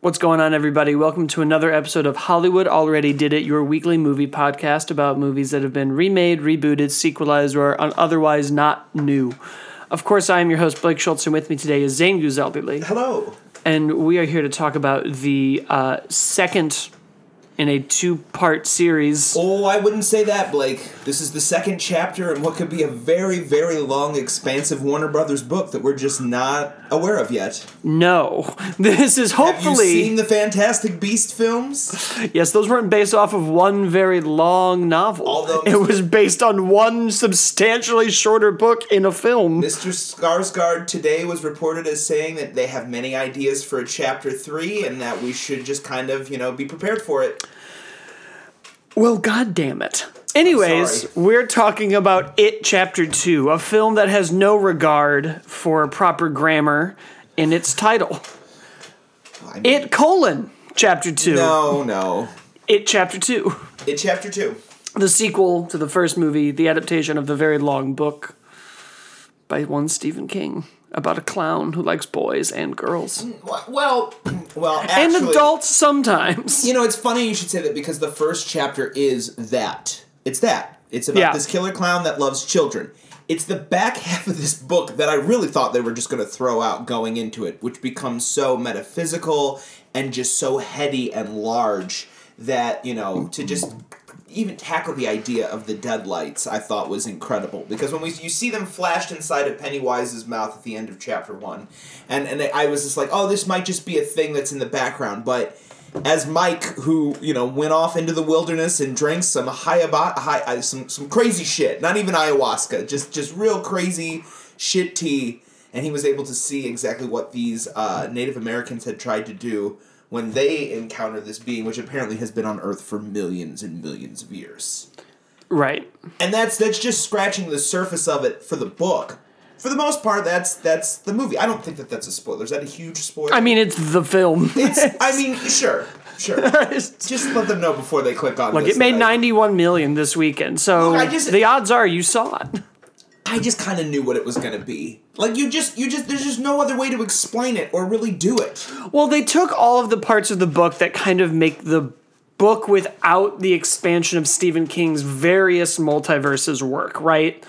What's going on, everybody? Welcome to another episode of Hollywood Already Did It, your weekly movie podcast about movies that have been remade, rebooted, sequelized, or otherwise not new. Of course, I am your host, Blake Schultz, and with me today is Zane Guzelbili. Hello. And we are here to talk about the uh, second in a two part series. Oh, I wouldn't say that, Blake. This is the second chapter in what could be a very, very long, expansive Warner Brothers book that we're just not aware of yet. No. This is hopefully. Have you seen the Fantastic Beast films? Yes, those weren't based off of one very long novel. Although it was based on one substantially shorter book in a film. Mr. Skarsgård today was reported as saying that they have many ideas for a chapter three and that we should just kind of, you know, be prepared for it. Well, god damn it. Anyways, we're talking about It Chapter 2, a film that has no regard for proper grammar in its title. I mean, It colon Chapter 2. No, no. It Chapter 2. It chapter two. The sequel to the first movie, the adaptation of the very long book by one Stephen King about a clown who likes boys and girls. Well, well, and adults sometimes. You know, it's funny you should say that because the first chapter is that. It's that. It's about Yeah. this killer clown that loves children. It's the back half of this book that I really thought they were just going to throw out going into it, which becomes so metaphysical and just so heady and large that, you know, to just even tackle the idea of the deadlights I thought was incredible. Because when we you see them flashed inside of Pennywise's mouth at the end of chapter 1 and and I was just like oh this might just be a thing that's in the background. But as Mike, who you know went off into the wilderness and drank some hayaba, hi, uh, some some crazy shit, not even ayahuasca, just just real crazy shit tea, and he was able to see exactly what these uh, Native Americans had tried to do when they encounter this being, which apparently has been on Earth for millions and millions of years. Right. And that's that's just scratching the surface of it for the book. For the most part, that's that's the movie. I don't think that that's a spoiler. Is that a huge spoiler? I mean, it's the film. It's. I mean, sure, sure. Just let them know before they click on. Look, it made 91 million this weekend, so Look, just- the odds are you saw it. I just kind of knew what it was gonna be. Like you just, you just. There's just no other way to explain it or really do it. Well, they took all of the parts of the book that kind of make the book without the expansion of Stephen King's various multiverses work, right?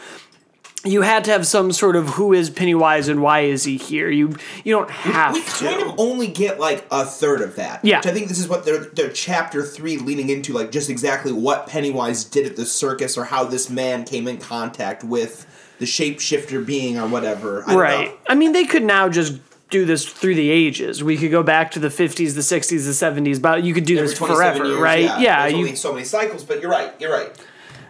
You had to have some sort of who is Pennywise and why is he here. You you don't have We to. kind of only get like a third of that. Yeah. Which I think this is what their their chapter three leaning into, like just exactly what Pennywise did at the circus or how this man came in contact with the shapeshifter being or whatever. I right. I mean, they could now just do this through the ages. We could go back to the 50s, the 60s, the 70s, but you could do Every this forever, years, right? Yeah, There's you only so many cycles, but you're right. You're right.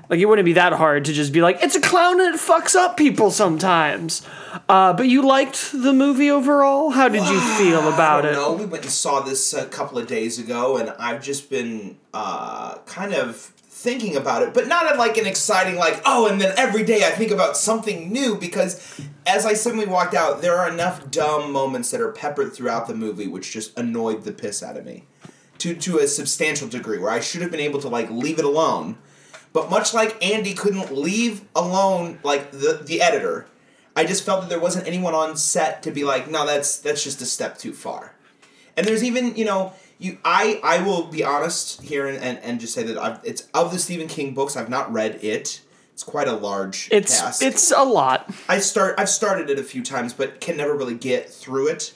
Like it wouldn't be that hard to just be like, it's a clown and it fucks up people sometimes. Uh, but you liked the movie overall. How did you feel about I it? don't know. We went and saw this a couple of days ago, and I've just been uh, kind of thinking about it, but not in like an exciting like oh, and then every day I think about something new because as I suddenly walked out, there are enough dumb moments that are peppered throughout the movie which just annoyed the piss out of me to to a substantial degree where I should have been able to like leave it alone. But much like Andy couldn't leave alone like the the editor, I just felt that there wasn't anyone on set to be like, no, that's that's just a step too far. And there's even, you know, you I I will be honest here and, and, and just say that I've it's of the Stephen King books, I've not read it. It's quite a large It's cast. it's a lot. I start I've started it a few times, but can never really get through it.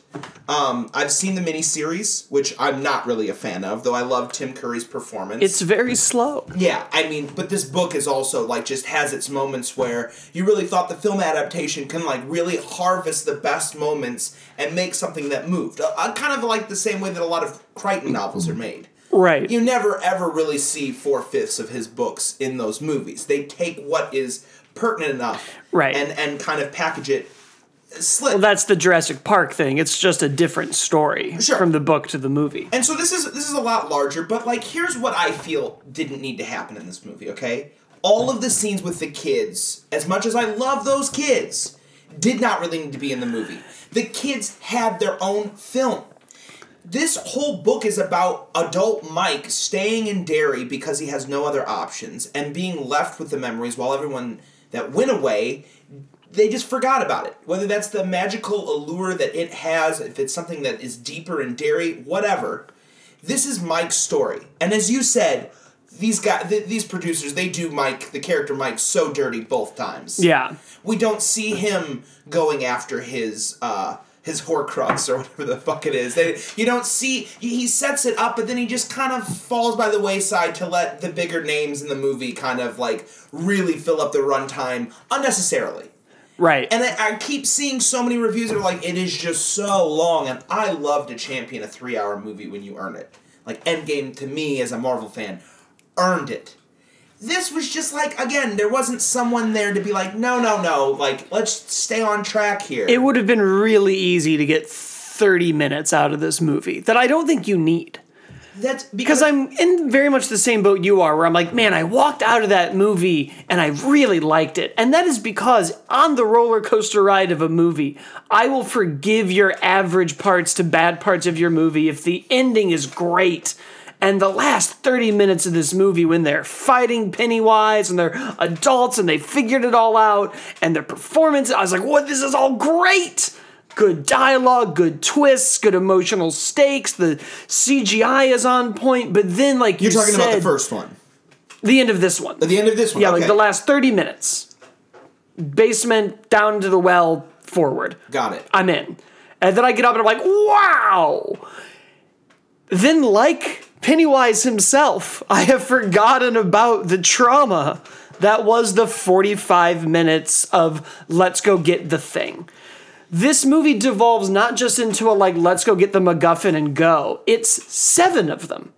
Um, I've seen the miniseries, which I'm not really a fan of, though I love Tim Curry's performance. It's very slow. Yeah, I mean, but this book is also like just has its moments where you really thought the film adaptation can like really harvest the best moments and make something that moved. Uh, uh, kind of like the same way that a lot of Crichton novels are made. Right. You never ever really see four fifths of his books in those movies. They take what is pertinent enough, Right. and and kind of package it slick. well, that's the Jurassic Park thing. It's just a different story Sure. from the book to the movie. And so this is this is a lot larger, but like here's what I feel didn't need to happen in this movie, okay? All of the scenes with the kids, as much as I love those kids, did not really need to be in the movie. The kids had their own film. This whole book is about adult Mike staying in Derry because he has no other options and being left with the memories while everyone that went away they just forgot about it. Whether that's the magical allure that it has, if it's something that is deeper and Derry, whatever. This is Mike's story, and as you said, these guys, th- these producers, they do Mike, the character Mike, so dirty both times. Yeah. we don't see him going after his uh his Horcrux or whatever the fuck it is. They, you don't see he, he sets it up, but then he just kind of falls by the wayside to let the bigger names in the movie kind of like really fill up the runtime unnecessarily. Right. And I, I keep seeing so many reviews that are like, it is just so long, and I love to champion a three-hour movie when you earn it. Like Endgame, to me as a Marvel fan, earned it. This was just like again, there wasn't someone there to be like, no, no, no, like let's stay on track here. it would have been really easy to get 30 minutes out of this movie that I don't think you need. That's Because I'm in very much the same boat you are, where I'm like, man, I walked out of that movie and I really liked it. And that is because on the roller coaster ride of a movie, I will forgive your average parts to bad parts of your movie if the ending is great. And the last 30 minutes of this movie, when they're fighting Pennywise and they're adults and they figured it all out, and their performance, I was like, what, this is all great! good dialogue, good twists, good emotional stakes. The CGI is on point, but then like you You're talking about the first one. the end of this one. At the end of this one. yeah, okay. like the last thirty minutes. Basement down to the well, forward. Got it. I'm in, and then I get up and I'm like, wow. Then, like Pennywise himself, I have forgotten about the trauma that was the 45 minutes of let's go get the thing this movie devolves not just into a like let's go get the MacGuffin and go. It's seven of them.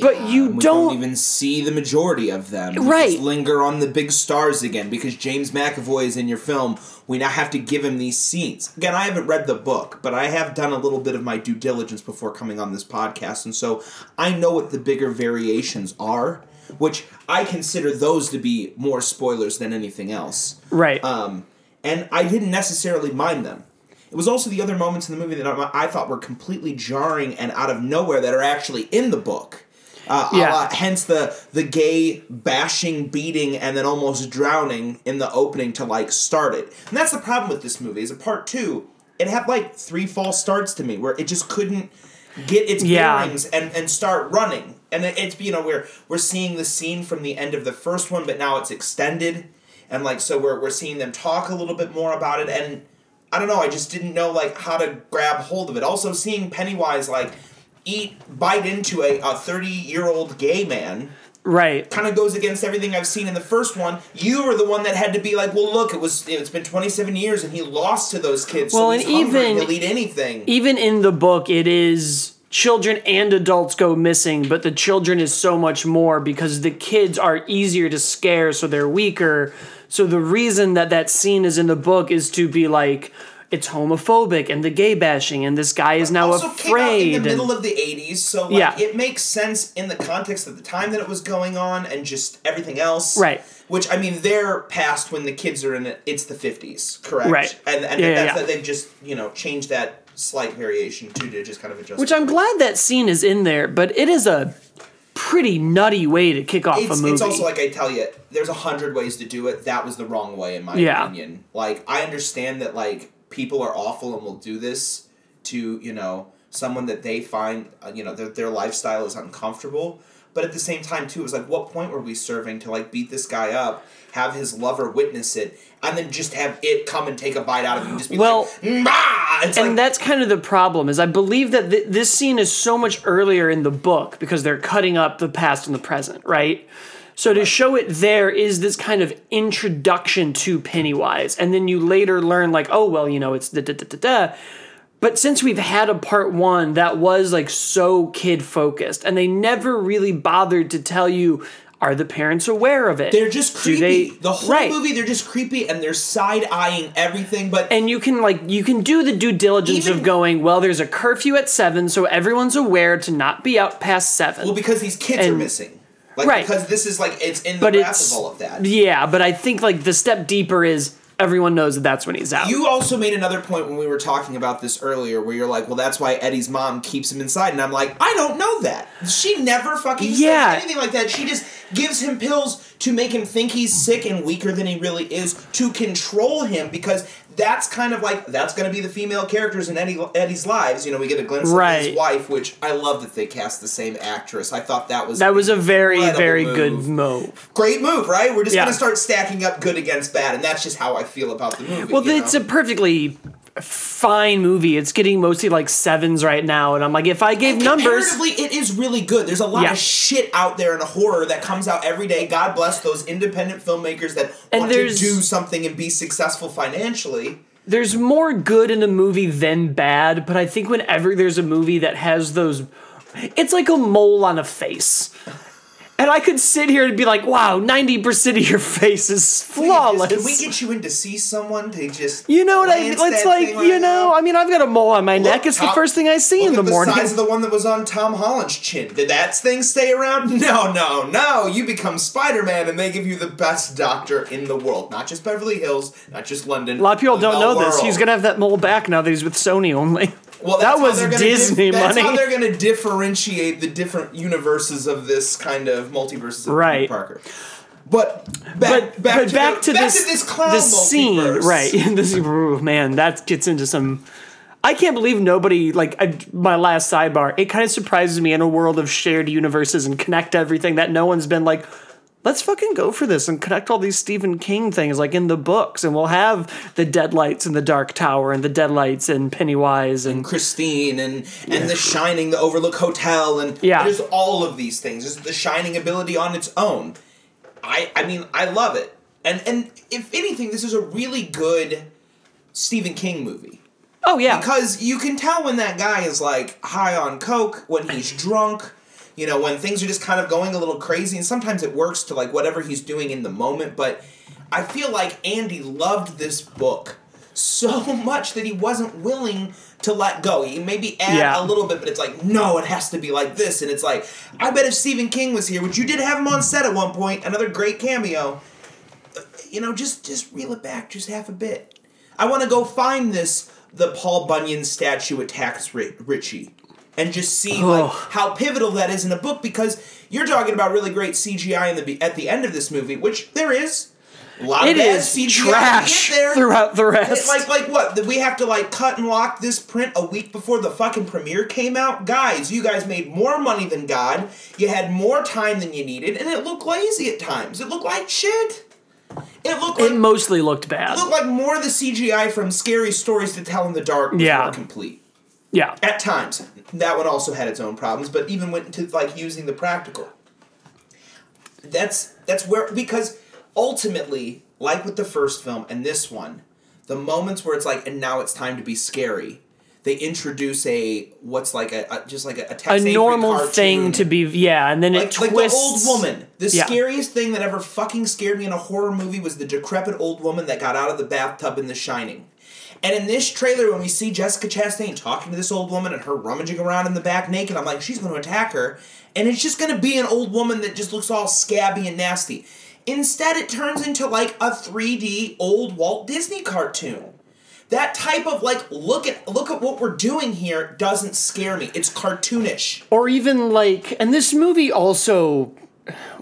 But you we don't- even see the majority of them. We Right. just linger on the big stars again because James McAvoy is in your film. We now have to give him these scenes. Again, I haven't read the book, but I have done a little bit of my due diligence before coming on this podcast, and so I know what the bigger variations are, which I consider those to be more spoilers than anything else. Right. Um, and I didn't necessarily mind them. It was also the other moments in the movie that I, I thought were completely jarring and out of nowhere that are actually in the book. Uh, Yeah. la- hence the the gay bashing, beating, and then almost drowning in the opening to like start it. And that's the problem with this movie. Is a part two, it had like three false starts to me where it just couldn't get its Yeah. bearings and, and start running. And it, it's you know we're we're seeing the scene from the end of the first one, but now it's extended, and like so we're we're seeing them talk a little bit more about it. And I don't know, I just didn't know like how to grab hold of it. Also, seeing Pennywise like eat bite into a a thirty year old gay man right. kind of goes against everything I've seen in the first one. You were the one that had to be like, well, look, it was it's been twenty seven years and he lost to those kids. Well, so and even- he'll eat anything. Even in the book, it is children and adults go missing, but the children is so much more because the kids are easier to scare, so they're weaker. So the reason that that scene is in the book is to be like, it's homophobic and the gay bashing, and this guy is now also came out afraid. in the middle of the 80s so like Yeah. it makes sense in the context of the time that it was going on and just everything else Right. which i mean they're past when the kids are in it it's the 50s correct Right. and, and yeah, that's yeah. that they've just you know changed that slight variation too to just kind of adjust Which I'm glad that scene is in there, but it is a pretty nutty way to kick off it's, a movie. it's also like I tell you, there's a hundred ways to do it. That was the wrong way, in my Yeah. opinion. Like I understand that like people are awful and will do this to you know someone that they find uh, you know their their lifestyle is uncomfortable. But at the same time, too, it was like, what point were we serving to like beat this guy up, have his lover witness it, and then just have it come and take a bite out of him, and just be Well, like, bah! And like that's kind of the problem is I believe that th- this scene is so much earlier in the book because they're cutting up the past and the present, right? So to show it there is this kind of introduction to Pennywise, and then you later learn like, oh well, you know, it's da da da da da. But since we've had a part one that was like so kid focused, and they never really bothered to tell you, are the parents aware of it? they're just creepy. they- the whole right. movie, they're just creepy and they're side eyeing everything. But and you can like you can do the due diligence Even- of going well there's a curfew at seven so everyone's aware to not be out past seven Well, because these kids are missing. Like Right. because this is like it's in the but it's of all of that. yeah but i think like the step deeper is everyone knows that that's when he's out You also made another point when we were talking about this earlier, where you're like, "Well, that's why Eddie's mom keeps him inside," and I'm like, "I don't know that. She never fucking Yeah. says anything like that. She just gives him pills to make him think he's sick and weaker than he really is to control him because that's kind of like that's going to be the female characters in Eddie, Eddie's lives. You know, we get a glimpse of his wife, which I love that they cast the same actress. I thought that was That was a very, very move. good move. great move, right? We're just Yeah. gonna start stacking up good against bad, and that's just how I feel about the movie. Well, it's know? a perfectly fine movie. It's getting mostly like sevens right now, and I'm like, if I gave numbers, it is really good. There's a lot Yeah. of shit out there in horror that comes out every day. God bless those independent filmmakers that And want to do something and be successful financially. there's more good in a movie than bad. But I think whenever there's a movie that has those, it's like a mole on a face. And I could sit here and be like, wow, 90% of your face is flawless. Can we get you in to see someone to just you know what I mean? It's like, right you know, now? I mean, I've got a mole on my neck. It's the first thing I see in the at the morning. size of the one that was on Tom Holland's chin. Did that thing stay around? No, no, no. You become Spider Man, and they give you the best doctor in the world. Not just Beverly Hills, not just London. A lot of people don't know this. He's gonna have that mole back now that he's with Sony only. Well, that was Disney dif- That's how they're going to differentiate the different universes of this kind of multiverses of Right. Peter Parker. But back, but back, but to, back the, to back this to this clown this scene, multiverse. right? this oh, man, that gets into some. I can't believe nobody like I, my last sidebar. It kind of surprises me in a world of shared universes and connect everything that no one's been like. Let's fucking go for this and connect all these Stephen King things like in the books, and we'll have the Deadlights in the Dark Tower and the Deadlights and Pennywise and Christine and and The Shining, the Overlook Hotel, and Yeah. there's all of these things. There's the Shining ability on its own. I I mean I love it, and and if anything, this is a really good Stephen King movie. oh yeah, Because you can tell when that guy is like high on coke, when he's drunk, you know, when things are just kind of going a little crazy, and sometimes it works to like whatever he's doing in the moment. But I feel like Andy loved this book so much that he wasn't willing to let go. He maybe add Yeah. a little bit, but it's like, no, it has to be like this. And it's like, I bet if Stephen King was here, which you did have him on set at one point, another great cameo, uh, you know, just just reel it back just half a bit. I want to go find this the Paul Bunyan statue attacks Ri- Richie and just see like oh. how pivotal that is in a book because you're talking about really great CGI in the at the end of this movie, which there is. A lot it of is CGI trash there. throughout the rest. It- like like what? We have to like cut and lock this print a week before the fucking premiere came out? Guys, you guys made more money than God. You had more time than you needed, and it looked lazy at times. It looked like shit. It looked like it mostly looked bad. it looked like more of the CGI from Scary Stories to Tell in the Dark was Yeah. more complete. Yeah, At times, that one also had its own problems, but even went into like using the practical. That's that's where because ultimately, like with the first film and this one, the moments where it's like, and now it's time to be scary. They introduce a what's like a, a just like a, a, a normal thing to be yeah, and then it Like, like the old woman. The Yeah. scariest thing that ever fucking scared me in a horror movie was the decrepit old woman that got out of the bathtub in The Shining. And in this trailer, when we see Jessica Chastain talking to this old woman and her rummaging around in the back naked, I'm like, she's going to attack her. And it's just going to be an old woman that just looks all scabby and nasty. Instead, it turns into like a 3D old Walt Disney cartoon. That type of like look at look at what we're doing here doesn't scare me. It's cartoonish. or even like and this movie also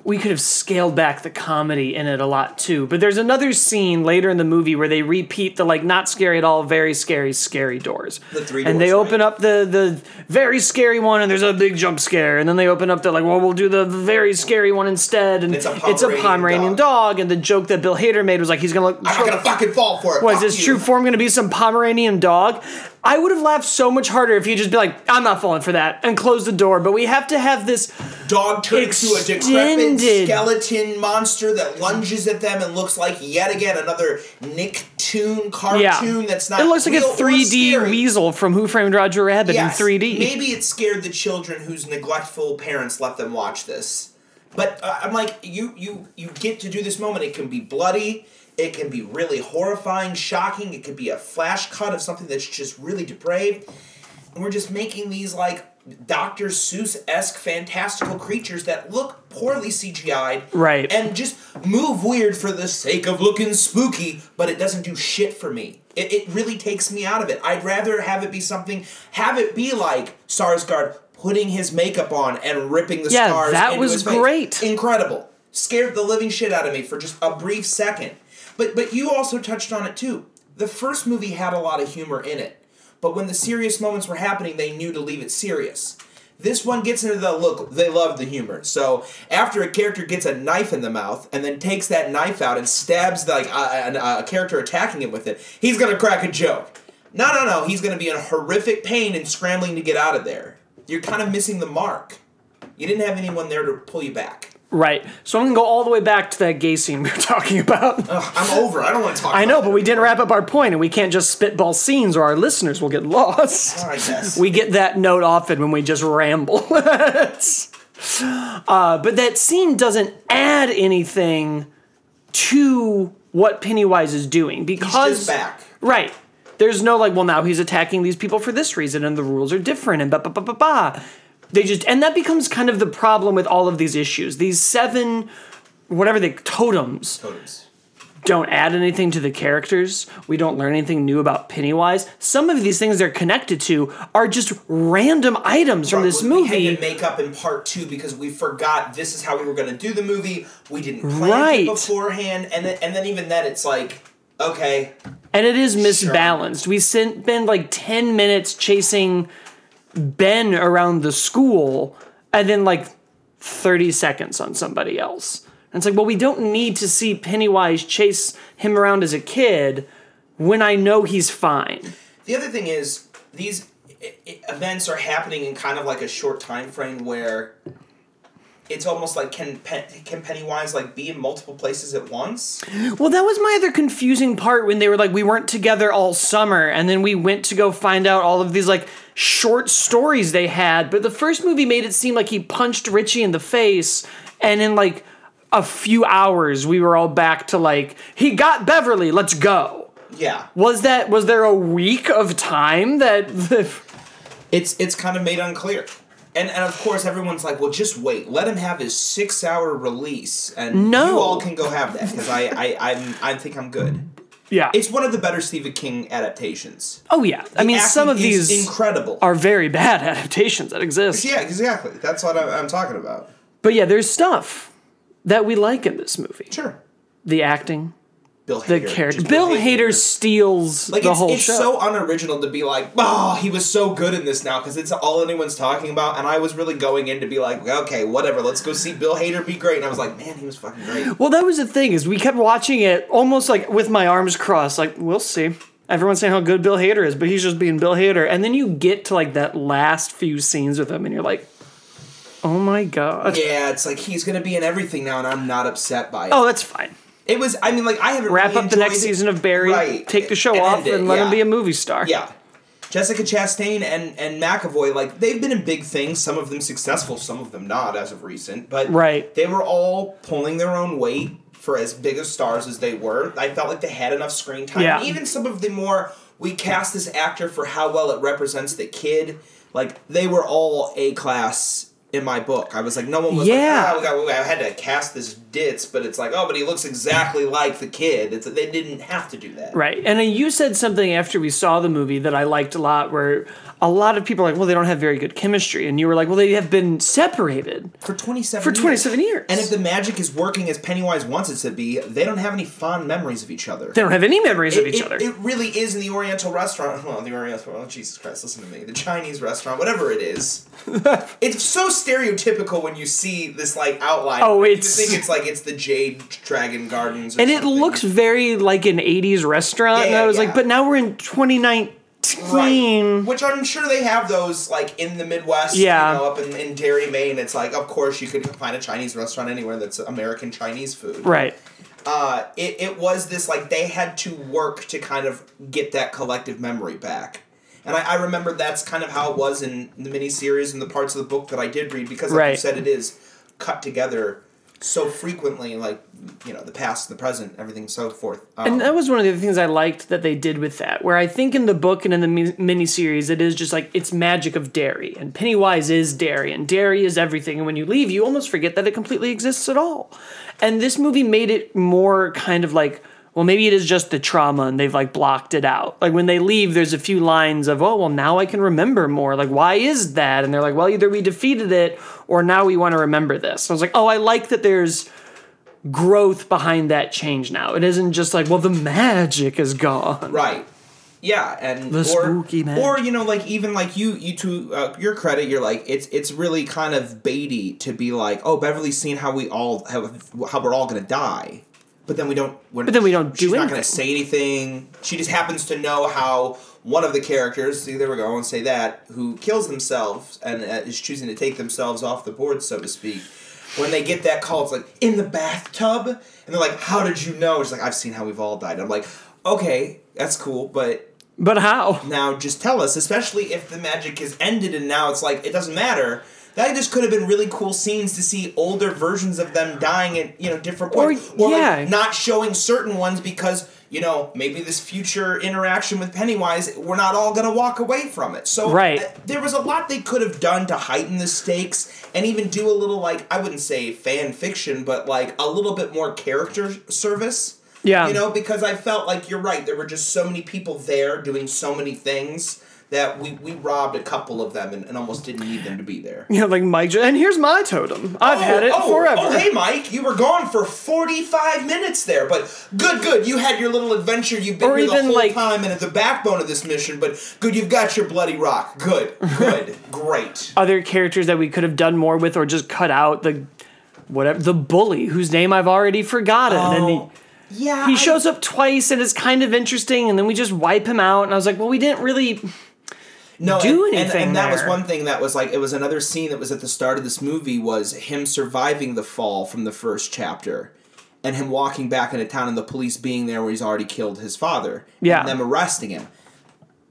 we could have scaled back the comedy in it a lot too but there's another scene later in the movie where they repeat the like not scary at all very scary scary doors The three doors, and they open right. up the the very scary one and there's a big jump scare and then they open up the like well we'll do the very scary one instead and It's a it's a Pomeranian Pomeranian dog. dog. and the joke that Bill Hader made was like he's gonna look I'm not gonna fucking fall for it. was Fuck his you. true form going to be some Pomeranian dog? I would have laughed so much harder if you just be like, I'm not falling for that, and close the door. But we have to have this. dog turned into a decrepit skeleton monster that lunges at them and looks like yet again another Nicktoon cartoon Yeah, that's not. it looks like a 3D weasel from Who Framed Roger Rabbit Yes, in 3D. Maybe it scared the children whose neglectful parents let them watch this. But uh, I'm like, you you you get to do this moment. It can be bloody. It can be really horrifying, shocking. It could be a flash cut of something that's just really depraved. And we're just making these like Dr. Seuss esque fantastical creatures that look poorly CGI'd. Right. And just move weird for the sake of looking spooky, but it doesn't do shit for me. It, it really takes me out of it. I'd rather have it be something, have it be like Skarsgård putting his makeup on and ripping the Yeah, scars that into was great. Incredible. scared the living shit out of me for just a brief second. But but you also touched on it too. The first movie had a lot of humor in it, but when the serious moments were happening, they knew to leave it serious. This one gets into the look, they love the humor. So after a character gets a knife in the mouth and then takes that knife out and stabs like a, a, a character attacking him with it, he's gonna crack a joke. No, no, no, he's gonna be in horrific pain and scrambling to get out of there. You're kind of missing the mark. You didn't have anyone there to pull you back. Right. So I'm gonna go all the way back to that gay scene we were talking about. Ugh, I'm over. I don't want to talk. I know, but we didn't wrap up our point, and we can't just spitball scenes, or our listeners will get lost. I guess. We get that note often when we just ramble. uh, but that scene doesn't add anything to what Pennywise is doing He's because right. There's no like, well, now he's attacking these people for this reason, and the rules are different, and ba ba ba ba ba. They just and that becomes kind of the problem with all of these issues. These seven, whatever they totems, Totems. don't add anything to the characters. We don't learn anything new about Pennywise. Some of these things they're connected to are just random items from this movie. We had to make up in part two because we forgot this is how we were going to do the movie. We didn't plan Right. it beforehand, and then, and then even then, it's like, okay, And it is misbalanced. We spend like 10 minutes chasing Ben around the school and then like 30 seconds on somebody else. And it's like, well, we don't need to see Pennywise chase him around as a kid when I know he's fine. The other thing is these events are happening in kind of like a short time frame where it's almost like can Pen- can Pennywise like be in multiple places at once? Well, that was my other confusing part when they were like, we weren't together all summer, and then we went to go find out all of these like short stories they had. But the first movie made it seem like he punched Richie in the face, and in like a few hours, we were all back to like, he got Beverly, let's go. Yeah, Was that, was there a week of time that. it's it's kind of made unclear. And, and of course everyone's like, well, just wait. Let him have his six hour release, and No. you all can go have that because I I I'm, I think I'm good. yeah. It's one of the better Stephen King adaptations. oh, yeah. I mean, some of these incredible. are very bad adaptations that exist. yeah, exactly. That's what I'm, I'm talking about. But yeah, there's stuff that we like in this movie. Sure. The acting, Bill the Hader. character. just Bill Hader steals Like the it's, whole it's show. so unoriginal to be like, oh, he was so good in this now because it's all anyone's talking about. And I was really going in to be like, okay, whatever, let's go see Bill Hader be great. And I was like, man, he was fucking great. well, that was the thing is we kept watching it almost like with my arms crossed, like we'll see. Everyone's saying how good Bill Hader is, but he's just being Bill Hader. And then you get to like that last few scenes with him, and you're like, oh my god. Yeah, it's like he's gonna be in everything now, and I'm not upset by it. Oh, that's fine. It was. I mean, like I haven't Wrap really up the next it. season of Barry, Right. take the show And off, and let him be a movie star. Yeah. Jessica Chastain and, and McAvoy, like, they've been in big things, some of them successful, some of them not as of recent, but Right. they were all pulling their own weight for as big of stars as they were. I felt like they had enough screen time. Yeah. Even some of the more, we cast this actor for how well it represents the kid, like, they were all A class in my book. I was like, no one was Yeah. like, ah, we got, I had to cast this ditz, but it's like, oh, but he looks exactly like the kid. It's they didn't have to do that. Right. And you said something after we saw the movie that I liked a lot where a lot of people are like, well, they don't have very good chemistry. And you were like, well, they have been separated For 27 for years. 27 years. And if the magic is working as Pennywise wants it to be, they don't have any fond memories of each other. they don't have any memories of each it- other. it really is in the Oriental restaurant. Well, the Oriental. Oh, Jesus Christ! Listen to me. The Chinese restaurant, whatever it is. it's so stereotypical when you see this like outline. Oh, it's you think it's like it's the Jade Dragon Gardens. Or and it looks very like an 80s restaurant. Yeah, and I was yeah. like, but now we're in 2019. Which I'm sure they have those like in the Midwest. Yeah. You know, up in, in Derry, Maine. It's like, of course, you could find a Chinese restaurant anywhere that's American Chinese food. Right. uh, it, it was this like they had to work to kind of get that collective memory back. And I, I remember that's kind of how it was in the miniseries and the parts of the book that I did read because, like you said, it is cut together so frequently, like you know, the past, the present, everything, so forth. Um, And that was one of the things I liked that they did with that. Where I think in the book and in the mi- miniseries, it is just like it's magic of Derry, and Pennywise is Derry, and Derry is everything. And when you leave, you almost forget that it completely exists at all. And this movie made it more kind of like, well, maybe it is just the trauma, and they've like blocked it out. Like when they leave, there's a few lines of, oh, well, now I can remember more. Like why is that? And they're like, well, either we defeated it, or now we want to remember this. I was like, oh, I like that. There's growth behind that change now. It isn't just like, well, the magic is gone. Right. Yeah, and The or, spooky man. or you know, like even like you, you to uh, your credit, you're like it's it's really kind of baity to be like, oh, Beverly's seen how we all have how we're all gonna die, but then we don't. But then we don't She's do not gonna say anything. She just happens to know how one of the characters. See, there we go. I won't say that. Who kills themselves and uh, is choosing to take themselves off the board, so to speak. When they get that call, it's like in the bathtub, and they're like, "How did you know?" It's like I've seen how we've all died. I'm like, okay, that's cool, but But how? now just tell us, especially if the magic is ended and now it's like it doesn't matter. That just could have been really cool scenes to see older versions of them dying at you know different Or- points, or, yeah. like not showing certain ones because you know maybe this future interaction with Pennywise, we're not all gonna walk away from it. So Right. uh, there was a lot they could have done to heighten the stakes and even do a little like I wouldn't say fan fiction, but like a little bit more character service. Yeah. You know, because I felt like you're right. There were just so many people there doing so many things that we, we robbed a couple of them and, and almost didn't need them to be there. Know, like Mike, and here's my totem. I've had it oh, oh, forever. Oh, hey, Mike, you were gone for 45 minutes there, but good, good. You had your little adventure. You've been Or here the whole like- time and at the backbone of this mission, but good, you've got your bloody rock. Good, good, great. Other characters that we could have done more with, or just cut out the whatever the bully whose name I've already forgotten, and he. Oh, Yeah. He I- shows up twice and it's kind of interesting, and then we just wipe him out. And I was like, well, we didn't really. No, do and, and- anything And, that was one thing that was like it was another scene that was at the start of this movie was him surviving the fall from the first chapter, and him walking back into town and the police being there where he's already killed his father. Yeah. And them arresting him.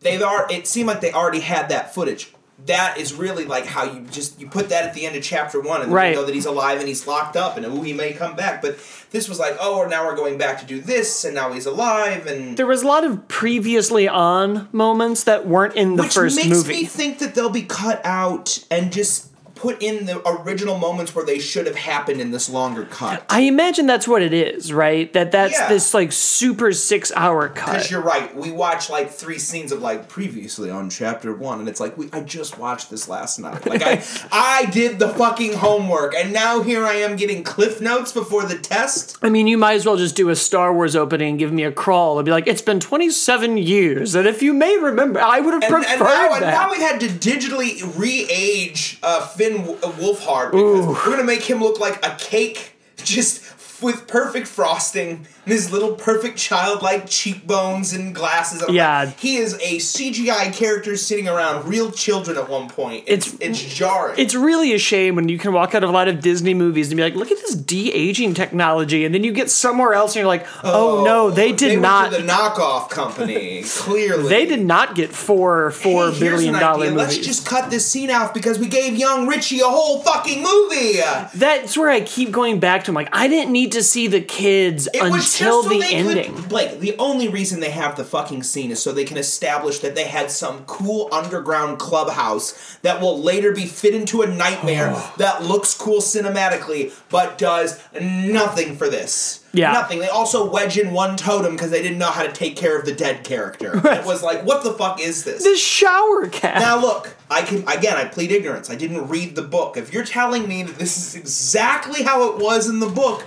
They've already. It seemed like they already had that footage. That is really like how you just you put that at the end of chapter one, and then Right. you know that he's alive and he's locked up, and ooh, he may come back. But this was like, oh, now we're going back to do this, and now he's alive, and There was a lot of previously on moments that weren't in the which first makes movie. me think that they'll be cut out and just put in the original moments where they should have happened in this longer cut. I imagine that's what it is, right? That that's Yeah. this like super six hour cut. Because you're right, we watch like three scenes of like previously on chapter one, and it's like we I just watched this last night. Like I I did the fucking homework, and now here I am getting cliff notes before the test. I mean, you might as well just do a Star Wars opening and give me a crawl and be like, it's been 27 years. And if you may remember, I would have preferred and now, and now we've had to digitally re-age uh, Finn W- Wolfhard because we're gonna make him look like a cake, just with perfect frosting and his little perfect childlike cheekbones and glasses. I'm Yeah. like, he is a CGI character sitting around real children at one point. It's it's, jarring. it's really a shame when you can walk out of a lot of Disney movies and be like, look at this de aging technology. And then you get somewhere else and you're like, oh, oh no, they did went not. to the knockoff company. Clearly, they did not get four four Hey, billion dollar movies. Let's just cut this scene out because we gave young Richie a whole fucking movie. That's where I keep going back to. I'm like, I didn't need to see the kids It was until just so the they ending. Could, Blake, the only reason they have the fucking scene is so they can establish that they had some cool underground clubhouse that will later be fit into a nightmare oh. that looks cool cinematically, but does nothing for this. Yeah. Nothing. They also wedge in one totem because they didn't know how to take care of the dead character. It was like, what the fuck is this? the shower cat. Now look, I can again. I plead ignorance. I didn't read the book. If you're telling me that this is exactly how it was in the book,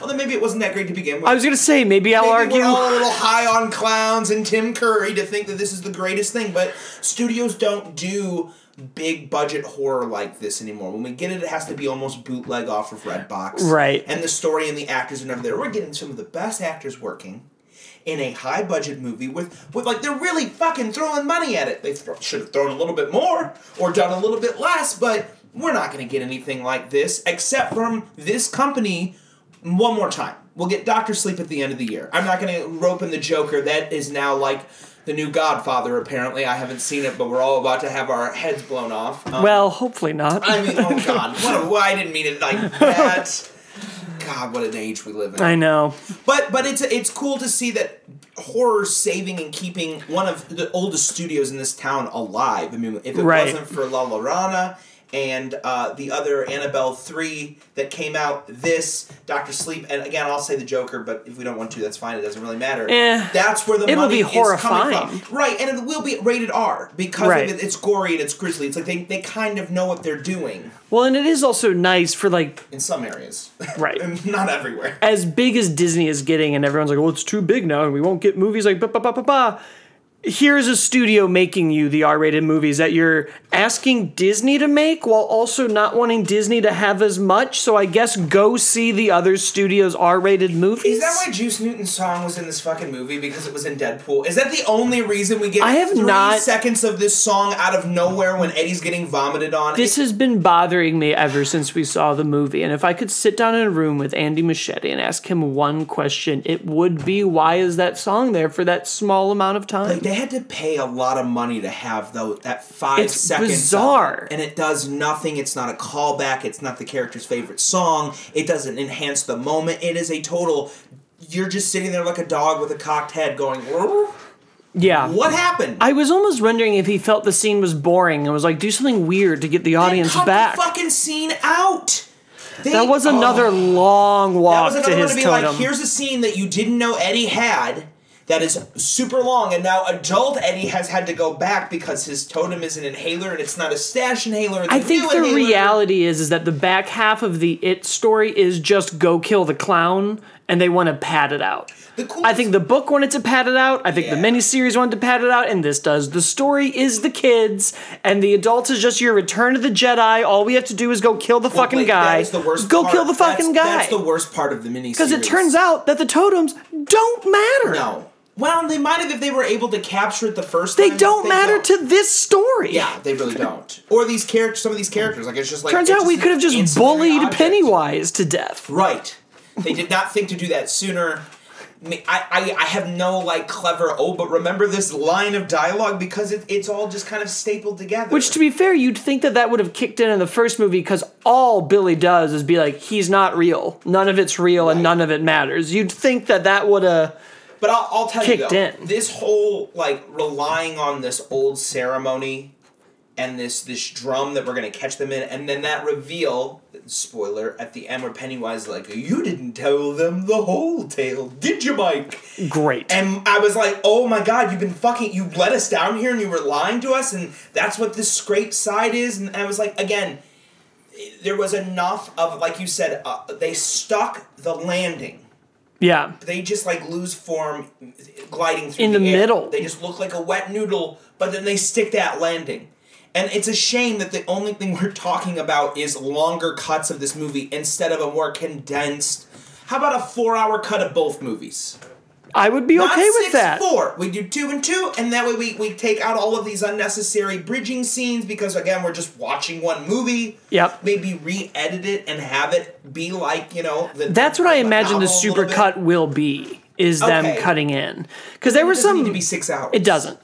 well, then maybe it wasn't that great to begin with. I was gonna say maybe I'll Maybe argue. we're all a little high on clowns and Tim Curry to think that this is the greatest thing, but studios don't do big budget horror like this anymore. When we get it, it has to be almost bootleg off of Redbox. Right. And the story and the actors are never there. We're getting some of the best actors working in a high budget movie with, with like they're really fucking throwing money at it. They thro- should have thrown a little bit more or done a little bit less, but we're not going to get anything like this except from this company one more time. We'll get Doctor Sleep at the end of the year. I'm not going to rope in the Joker. That is now like the new Godfather. Apparently, I haven't seen it, but we're all about to have our heads blown off. Um, well, hopefully not. I mean, oh god, what a, well, I didn't mean it like that. God, what an age we live in. I know. But but it's it's cool to see that horror saving and keeping one of the oldest studios in this town alive. I mean, if it Right. wasn't for La Llorona and uh, the other Annabelle three that came out. This Doctor Sleep, and again, I'll say the Joker, but if we don't want to, that's fine. It doesn't really matter. Eh, that's where the money is coming from, right? And it will be rated R because Right. of it, it's gory and it's grisly. It's like they they kind of know what they're doing Well, and it is also nice for like in some areas, Right. and not everywhere. as big as Disney is getting, and everyone's like, "Well, it's too big now, and we won't get movies like ba ba ba ba ba." Here's a studio making you the R-rated movies that you're asking Disney to make, while also not wanting Disney to have as much. So I guess go see the other studios' R-rated movies. Is that why Juice Newton's song was in this fucking movie because it was in Deadpool? Is that the only reason we get I have three not- seconds of this song out of nowhere when Eddie's getting vomited on? This has been bothering me ever since we saw the movie. And if I could sit down in a room with Andy Muschietti and ask him one question, it would be why is that song there for that small amount of time? Like they had to pay a lot of money to have though that five It's seconds, bizarre. it, and it does nothing. It's not a callback. It's not the character's favorite song. It doesn't enhance the moment. It is a total. You're just sitting there like a dog with a cocked head, going, "Whoa, yeah. "What happened?" I was almost wondering if he felt the scene was boring and was like, do something weird to get the audience Cut back. the fucking scene out. They- that was another Oh. long That walk was to another one his to be totem. like, here's a scene that you didn't know Eddie had that is super long, and now adult Eddie has had to go back because his totem is an inhaler and it's not a stash inhaler. I think the inhaler. reality is is that the back half of the It story is just go kill the clown, and they want to pad it out. The cool I think the book wanted to pad it out. I think the Yeah. miniseries wanted to pad it out, and this does. The story is the kids, and the adults is just your Return to the Jedi. All we have to do is go kill the fucking Like, guy. That is the worst go part. kill the fucking that's, guy. That's the worst part of the mini. Because it turns out that the totems don't matter. no. Well, they might have if they were able to capture it the first They time. don't matter don't. to this story. Yeah, they really don't. Or these characters, some of these characters, like it's just like. Turns out we could have just bullied object. Pennywise to death. Right. They did not think to do that sooner. I, mean, I, I, I have no like clever oh but remember this line of dialogue because it, it's all just kind of stapled together Which, to be fair, you'd think that that would have kicked in in the first movie because all Billy does is be like, he's not real. None of it's real and none of it matters. You'd think that that would have. But I'll, I'll tell you though, in. this whole like relying on this old ceremony and this this drum that we're gonna catch them in and then that reveal spoiler at the end where Pennywise is like you didn't tell them the whole tale did you Mike Great. And I was like, oh my god, you've been fucking, you let us down here and you were lying to us, and that's what this scrape side is. And I was like, again, there was enough of, like you said, uh, they stuck the landing. Yeah. They just like lose form gliding through In the air. middle. They just look like a wet noodle, but then they stick that landing. And it's a shame that the only thing we're talking about is longer cuts of this movie instead of a more condensed. How about a four hour cut of both movies? I would be Not okay with six, that. Four. We do two and two, and that way we, we take out all of these unnecessary bridging scenes because again we're just watching one movie. Yep. Maybe re-edit it and have it be like you know. The, That's what I imagine the novel a little bit. supercut will be, is them cutting in. Because there It was some. need to be six hours. It doesn't.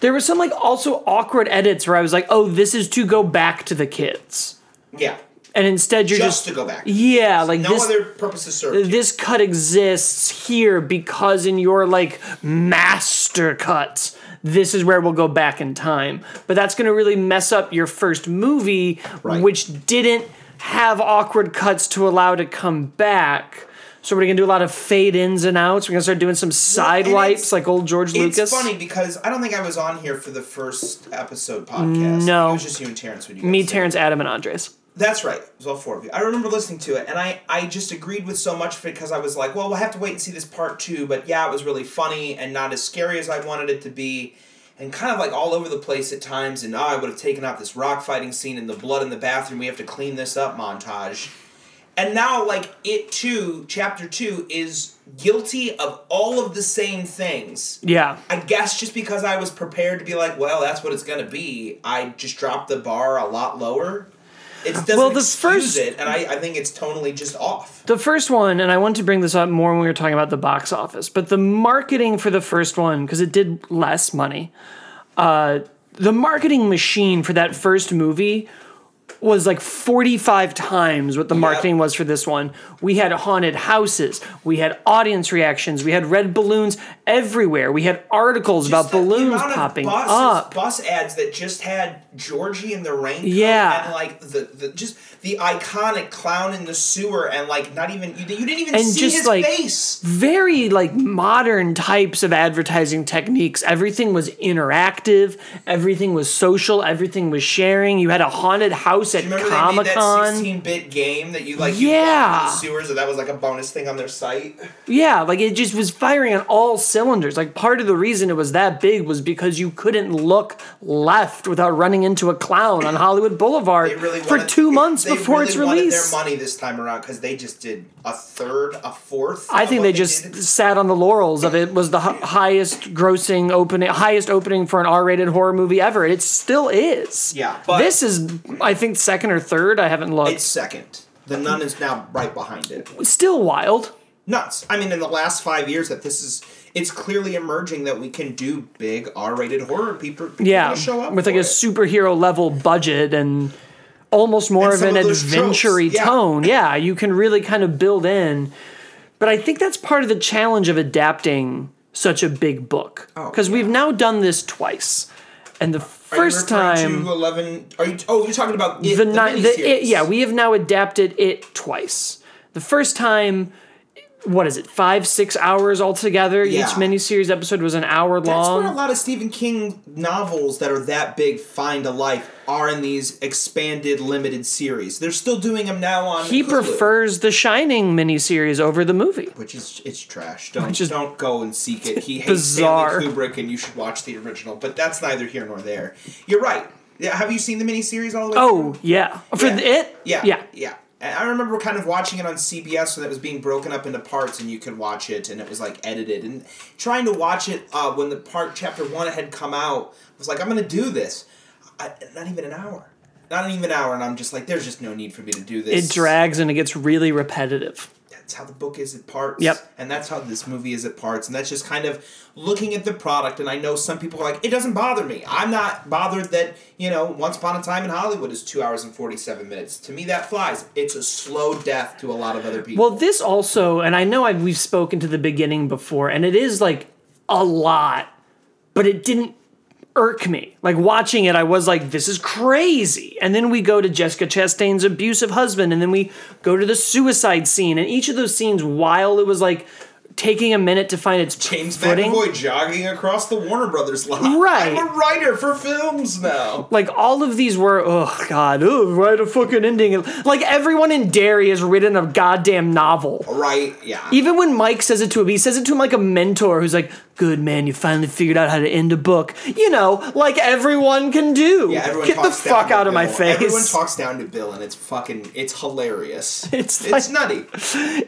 There was some like also awkward edits where I was like, oh, this is to go back to the kids. Yeah. And instead you're Just just. to go back. yeah, like No this. other purpose is served. this cut exists here because in your like master cut this is where we'll go back in time but that's going to really mess up your first movie Right. which didn't have awkward cuts to allow to come back so we're going to do a lot of fade ins and outs we're going to start doing some side and wipes like old george It's lucas It's funny because I don't think I was on here for the first episode podcast. No. It was just you and Terrence when you me terrence adam and andres That's right. It was all four of you. I remember listening to it, and I, I just agreed with so much of it because I was like, well, we'll have to wait and see this part two. But yeah, it was really funny and not as scary as I wanted it to be, and kind of like all over the place at times. And oh, I would have taken out this rock fighting scene and the blood in the bathroom. We have to clean this up montage. And now, like, it too, chapter two, is guilty of all of the same things. yeah I guess just because I was prepared to be like, well, that's what it's gonna be, I just dropped the bar a lot lower. It doesn't Well, the first- it, and I, I think it's totally just off. The first one, and I want to bring this up more when we were talking about the box office, but the marketing for the first one, because it did less money, uh, the marketing machine for that first movie was like 45 times what the marketing was for this one. We had haunted houses, we had audience reactions, we had red balloons everywhere. We had articles about Just the balloons popping buses, up. Bus ads that just had Georgie in the raincoat. Yeah. And like the, the just the iconic clown in the sewer and like not even you, you didn't even And see just, his like, face. very like modern types of advertising techniques. Everything was interactive, everything was social, everything was sharing. You had a haunted house at Do you remember Comic they made that Con. 16-bit game that you like Yeah. the sewers that was like a bonus thing on their site? Yeah, like it just was firing on all cylinders. Like part of the reason it was that big was because you couldn't look left without running into a clown on Hollywood Boulevard really for wanted- two months before really its release. Their money this time around because they just did a third, a fourth. I think what they just did. sat on the laurels of it was the hi- highest grossing opening, highest opening for an R-rated horror movie ever. It still is. Yeah, but- this is I think second or third. I haven't looked. It's second. The Nun is now right behind it. still wild. Nuts. I mean, in the last five years, that this is. It's clearly emerging that we can do big R-rated horror. People, people Yeah, show up with like for a it. superhero level budget and almost more And of an of adventure yeah. tone. Yeah, you can really kind of build in. But I think that's part of the challenge of adapting such a big book Oh, because we've now done this twice, and the first time to eleven. Are you? Oh, you're talking about it, the, the, ni- the it, yeah we have now adapted it twice. The first time. What is it? Five, six hours altogether. Yeah. Each miniseries episode was an hour long That's where a lot of Stephen King novels that are that big find a life are in these expanded limited series. They're still doing them now on. he Hulu, prefers the Shining miniseries over the movie. which is it's trash. Don't is don't go and seek it. He hates bizarre. Stanley Kubrick, and you should watch the original. But that's neither here nor there. You're right. Yeah, have you seen the miniseries all the way? Oh through? yeah, for Yeah. the it. Yeah, yeah. yeah. And I remember kind of watching it on CBS, so that was being broken up into parts, and you could watch it, and it was like edited. And trying to watch it uh, when the part chapter one had come out, I was like, I'm gonna do this. I, not even an hour. Not even an hour, and I'm just like, there's just no need for me to do this. It drags and it gets really repetitive. That's how the book is at parts. Yep. And that's how this movie is at parts. And that's just kind of looking at the product. And I know some people are like, it doesn't bother me. I'm not bothered that, you know, Once Upon a Time in Hollywood is two hours and 47 minutes. To me, that flies. It's a slow death to a lot of other people. Well, this also, and I know I, we've spoken to the beginning before, and it is like a lot, but it didn't irk me. Like watching it, I was like, this is crazy. And then we go to Jessica Chastain's abusive husband, and then we go to the suicide scene. And each of those scenes, while it was like taking a minute to find its James footing, McAvoy jogging across the Warner Brothers lot. Right. I'm a writer for films now. like all of these were, oh god, oh, write a fucking ending. Like everyone in Derry has written a goddamn novel. Right? Yeah. Even when Mike says it to him, he says it to him like a mentor who's like, "Good man, you finally figured out how to end a book." You know, like everyone can do. yeah, everyone Get the fuck out of my face. Everyone talks down to Bill, and it's fucking, it's hilarious. It's it's nutty.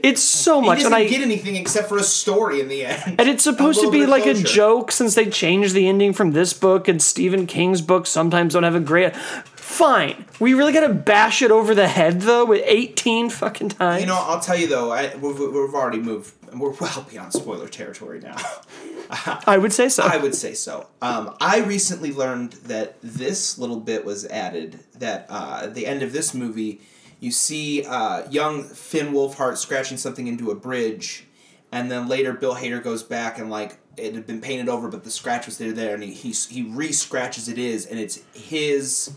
it's so much. He doesn't and I get anything except for a story in the end. and it's supposed to be like a joke since they changed the ending from this book and Stephen King's books sometimes don't have a great. Fine, we really gotta bash it over the head though with eighteen fucking times. You know, I'll tell you though, I, we've, we've already moved. We're well beyond spoiler territory now. I would say so. I would say so. Um, I recently learned that this little bit was added. That uh, at the end of this movie, you see uh, young Finn Wolfhard scratching something into a bridge, and then later Bill Hader goes back and like it had been painted over, but the scratch was there there, and he he, he re scratches it is, and it's his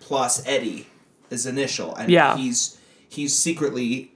plus Eddie, his initial, and Yeah. he's he's secretly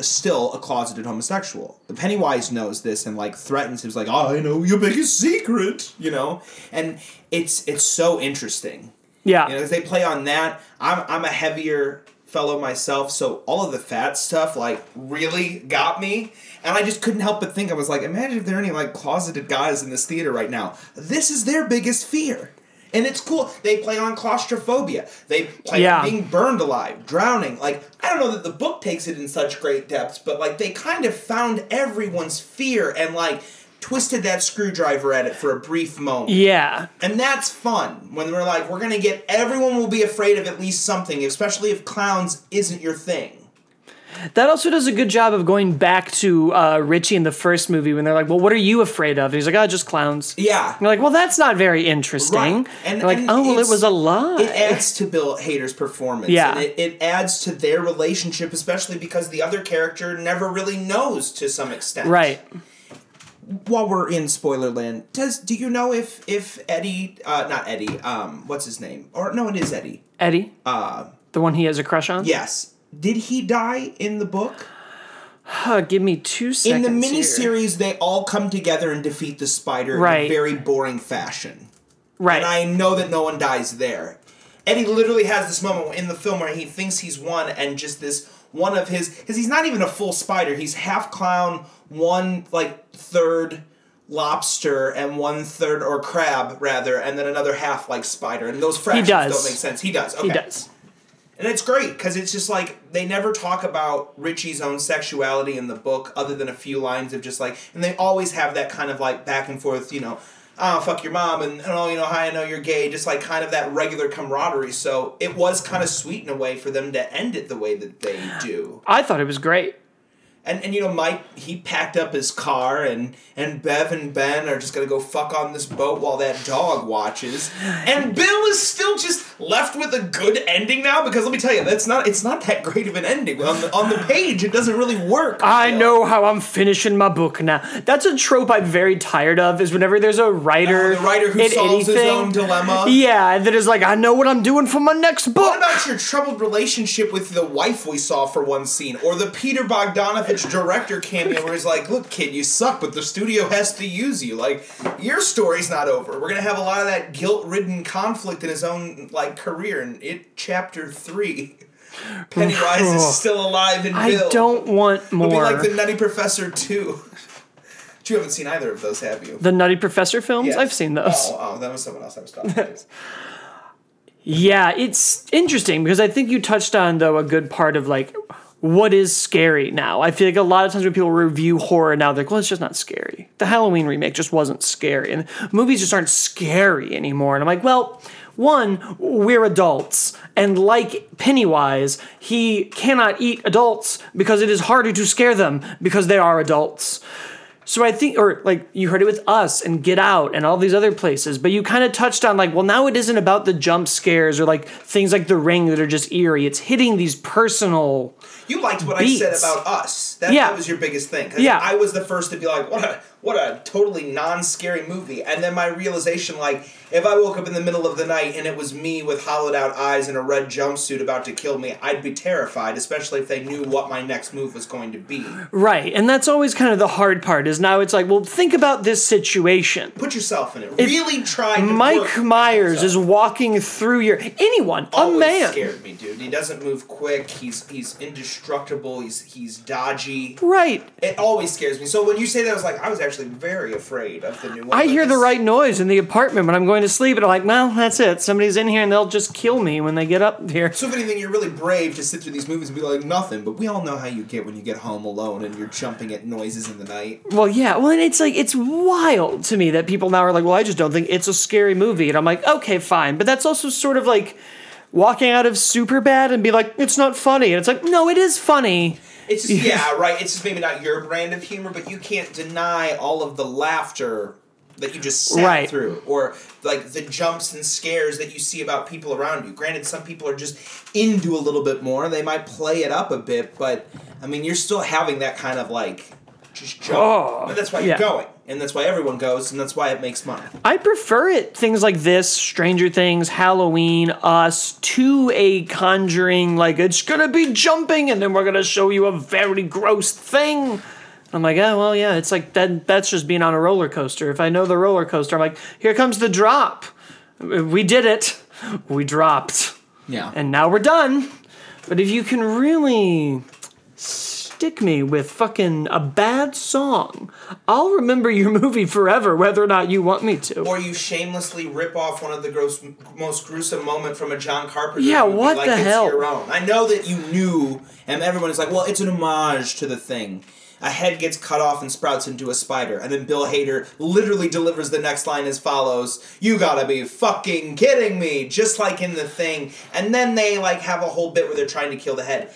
still a closeted homosexual. The Pennywise knows this and like threatens him, like, "I know your biggest secret," you know, and it's it's so interesting. yeah, You know, as they play on that, I'm I'm a heavier fellow myself, so all of the fat stuff like really got me, and I just couldn't help but think I was like, imagine if there are any like closeted guys in this theater right now. This is their biggest fear. And it's cool. They play on claustrophobia. They play Yeah. on being burned alive, drowning. Like I don't know that the book takes it in such great depths, but like they kind of found everyone's fear and like twisted that screwdriver at it for a brief moment. yeah. And that's fun when we're like, we're gonna get everyone will be afraid of at least something, especially if clowns isn't your thing. That also does a good job of going back to uh, Richie in the first movie when they're like, "Well, what are you afraid of?" And he's like, "Oh, just clowns." Yeah. And you're like, "Well, that's not very interesting." Right. And, like, "Oh, well, it was a lie." It adds to Bill Hader's performance. Yeah. And it, it adds to their relationship, especially because the other character never really knows to some extent. right. While we're in spoiler land, does do you know if if Eddie uh not Eddie, um, what's his name? Or no, it is Eddie. Eddie, Uh the one he has a crush on. yes. Did he die in the book? Huh, give me two seconds. In the here. miniseries, they all come together and defeat the spider in a very boring fashion. right? And I know that no one dies there. Eddie literally has this moment in the film where he thinks he's won, and just this one of his because he's not even a full spider. He's half clown, one like third lobster, and one third or crab rather, and then another half like spider. And those fractions don't make sense. He does. Okay. he does. And it's great because it's just like they never talk about Richie's own sexuality in the book, other than a few lines of just like, and they always have that kind of like back and forth, you know, oh fuck your mom, and, and oh you know hi I know you're gay, just like kind of that regular camaraderie. So it was kind of sweet in a way for them to end it the way that they do. I thought it was great. And and you know Mike he packed up his car and and Bev and Ben are just gonna go fuck on this boat while that dog watches. And Bill is still just left with a good ending now because let me tell you that's not it's not that great of an ending on the on the page it doesn't really work. I Bill. know how I'm finishing my book now. That's a trope I'm very tired of. Is whenever there's a writer, Uh, the writer who in solves his anything- own dilemma. Yeah, that is like I know what I'm doing for my next book. What about your troubled relationship with the wife we saw for one scene, or the Peter Bogdanovich director cameo where he's like, "Look, kid, you suck, but the studio has to use you. Like, your story's not over. We're gonna have a lot of that guilt-ridden conflict in his own like career." And it, chapter three, Pennywise is still alive and I Bill. don't want more. be like the Nutty Professor two. You haven't seen either of those, have you? the Nutty Professor films. Yes. I've seen oh, those. Oh, oh, that was someone else I was talking to. Yeah, it's interesting because I think you touched on though a good part of like what is scary now. I feel like a lot of times when people review horror now, they're like, well, it's just not scary. The Halloween remake just wasn't scary, and movies just aren't scary anymore. And I'm like, well. One, we're adults, and like Pennywise, he cannot eat adults because it is harder to scare them because they are adults. So I think, or like you heard it with us and Get Out and all these other places, but you kind of touched on like, well, now it isn't about the jump scares or like things like The Ring that are just eerie. It's hitting these personal. You liked what I said about us. That, Yeah. that was your biggest thing. Yeah. I was the first to be like, what a what a totally non-scary movie. And then my realization, like, if I woke up in the middle of the night and it was me with hollowed out eyes and a red jumpsuit about to kill me, I'd be terrified, especially if they knew what my next move was going to be. Right. And that's always kind of the hard part is now it's like, well, think about this situation. Put yourself in it. really try to Mike Myers is walking through your anyone, a man. scared me, dude. He doesn't move quick. He's he's indestructible. He's he's dodgy. Right. It always scares me. So when you say that, I was like, I was actually very afraid of the new. I hear the right noise in the apartment when I'm going to sleep, and I'm like, well, that's it. Somebody's in here and they'll just kill me when they get up here. So if anything, you're really brave to sit through these movies and be like nothing. But we all know how you get when you get home alone and you're jumping at noises in the night. Well, yeah. Well, and it's like it's wild to me that people now are like, "Well, I just don't think it's a scary movie," and I'm like, "Okay, fine," but that's also sort of like walking out of Superbad and be like, "It's not funny," and it's like, "No, it is funny." It's just, yeah, right. It's just maybe not your brand of humor, but you can't deny all of the laughter that you just sat Right. through, or like the jumps and scares that you see about people around you. Granted, some people are just into a little bit more; they might play it up a bit, but I mean, you're still having that kind of like just jump. Oh, and that's why yeah. you're going, and that's why everyone goes, and that's why it makes money. I prefer it things like this, Stranger Things, Halloween, Us, to a Conjuring. Like it's gonna be jumping, and then we're gonna show you a very gross thing. I'm like, oh well, yeah. It's like that. That's just being on a roller coaster. If I know the roller coaster, I'm like, here comes the drop. We did it. We dropped, Yeah, and now we're done. But if you can really stick me with fucking a bad song, I'll remember your movie forever, whether or not you want me to. or you shamelessly rip off one of the gross, most gruesome moment from a John Carpenter. Yeah, movie, what like the it's hell? Your own. I know that you knew, and everyone is like, "Well, it's an homage to the thing." A head gets cut off and sprouts into a spider, and then Bill Hader literally delivers the next line as follows: "You gotta be fucking kidding me!" Just like in the thing, and then they like have a whole bit where they're trying to kill the head.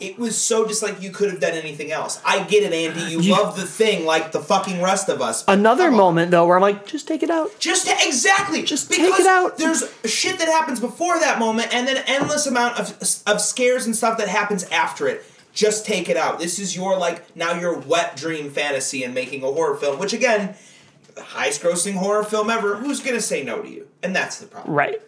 It was so just like you could have done anything else. I get it, Andy. You, You- love the thing like the fucking rest of us. Another moment though where I'm like, just take it out. Just to, exactly. Just take because it out. There's shit that happens before that moment, and then endless amount of of scares and stuff that happens after it. Just take it out. This is your like now your wet dream fantasy and making a horror film, which again, the highest grossing horror film ever. Who's gonna say no to you? And that's the problem. Right.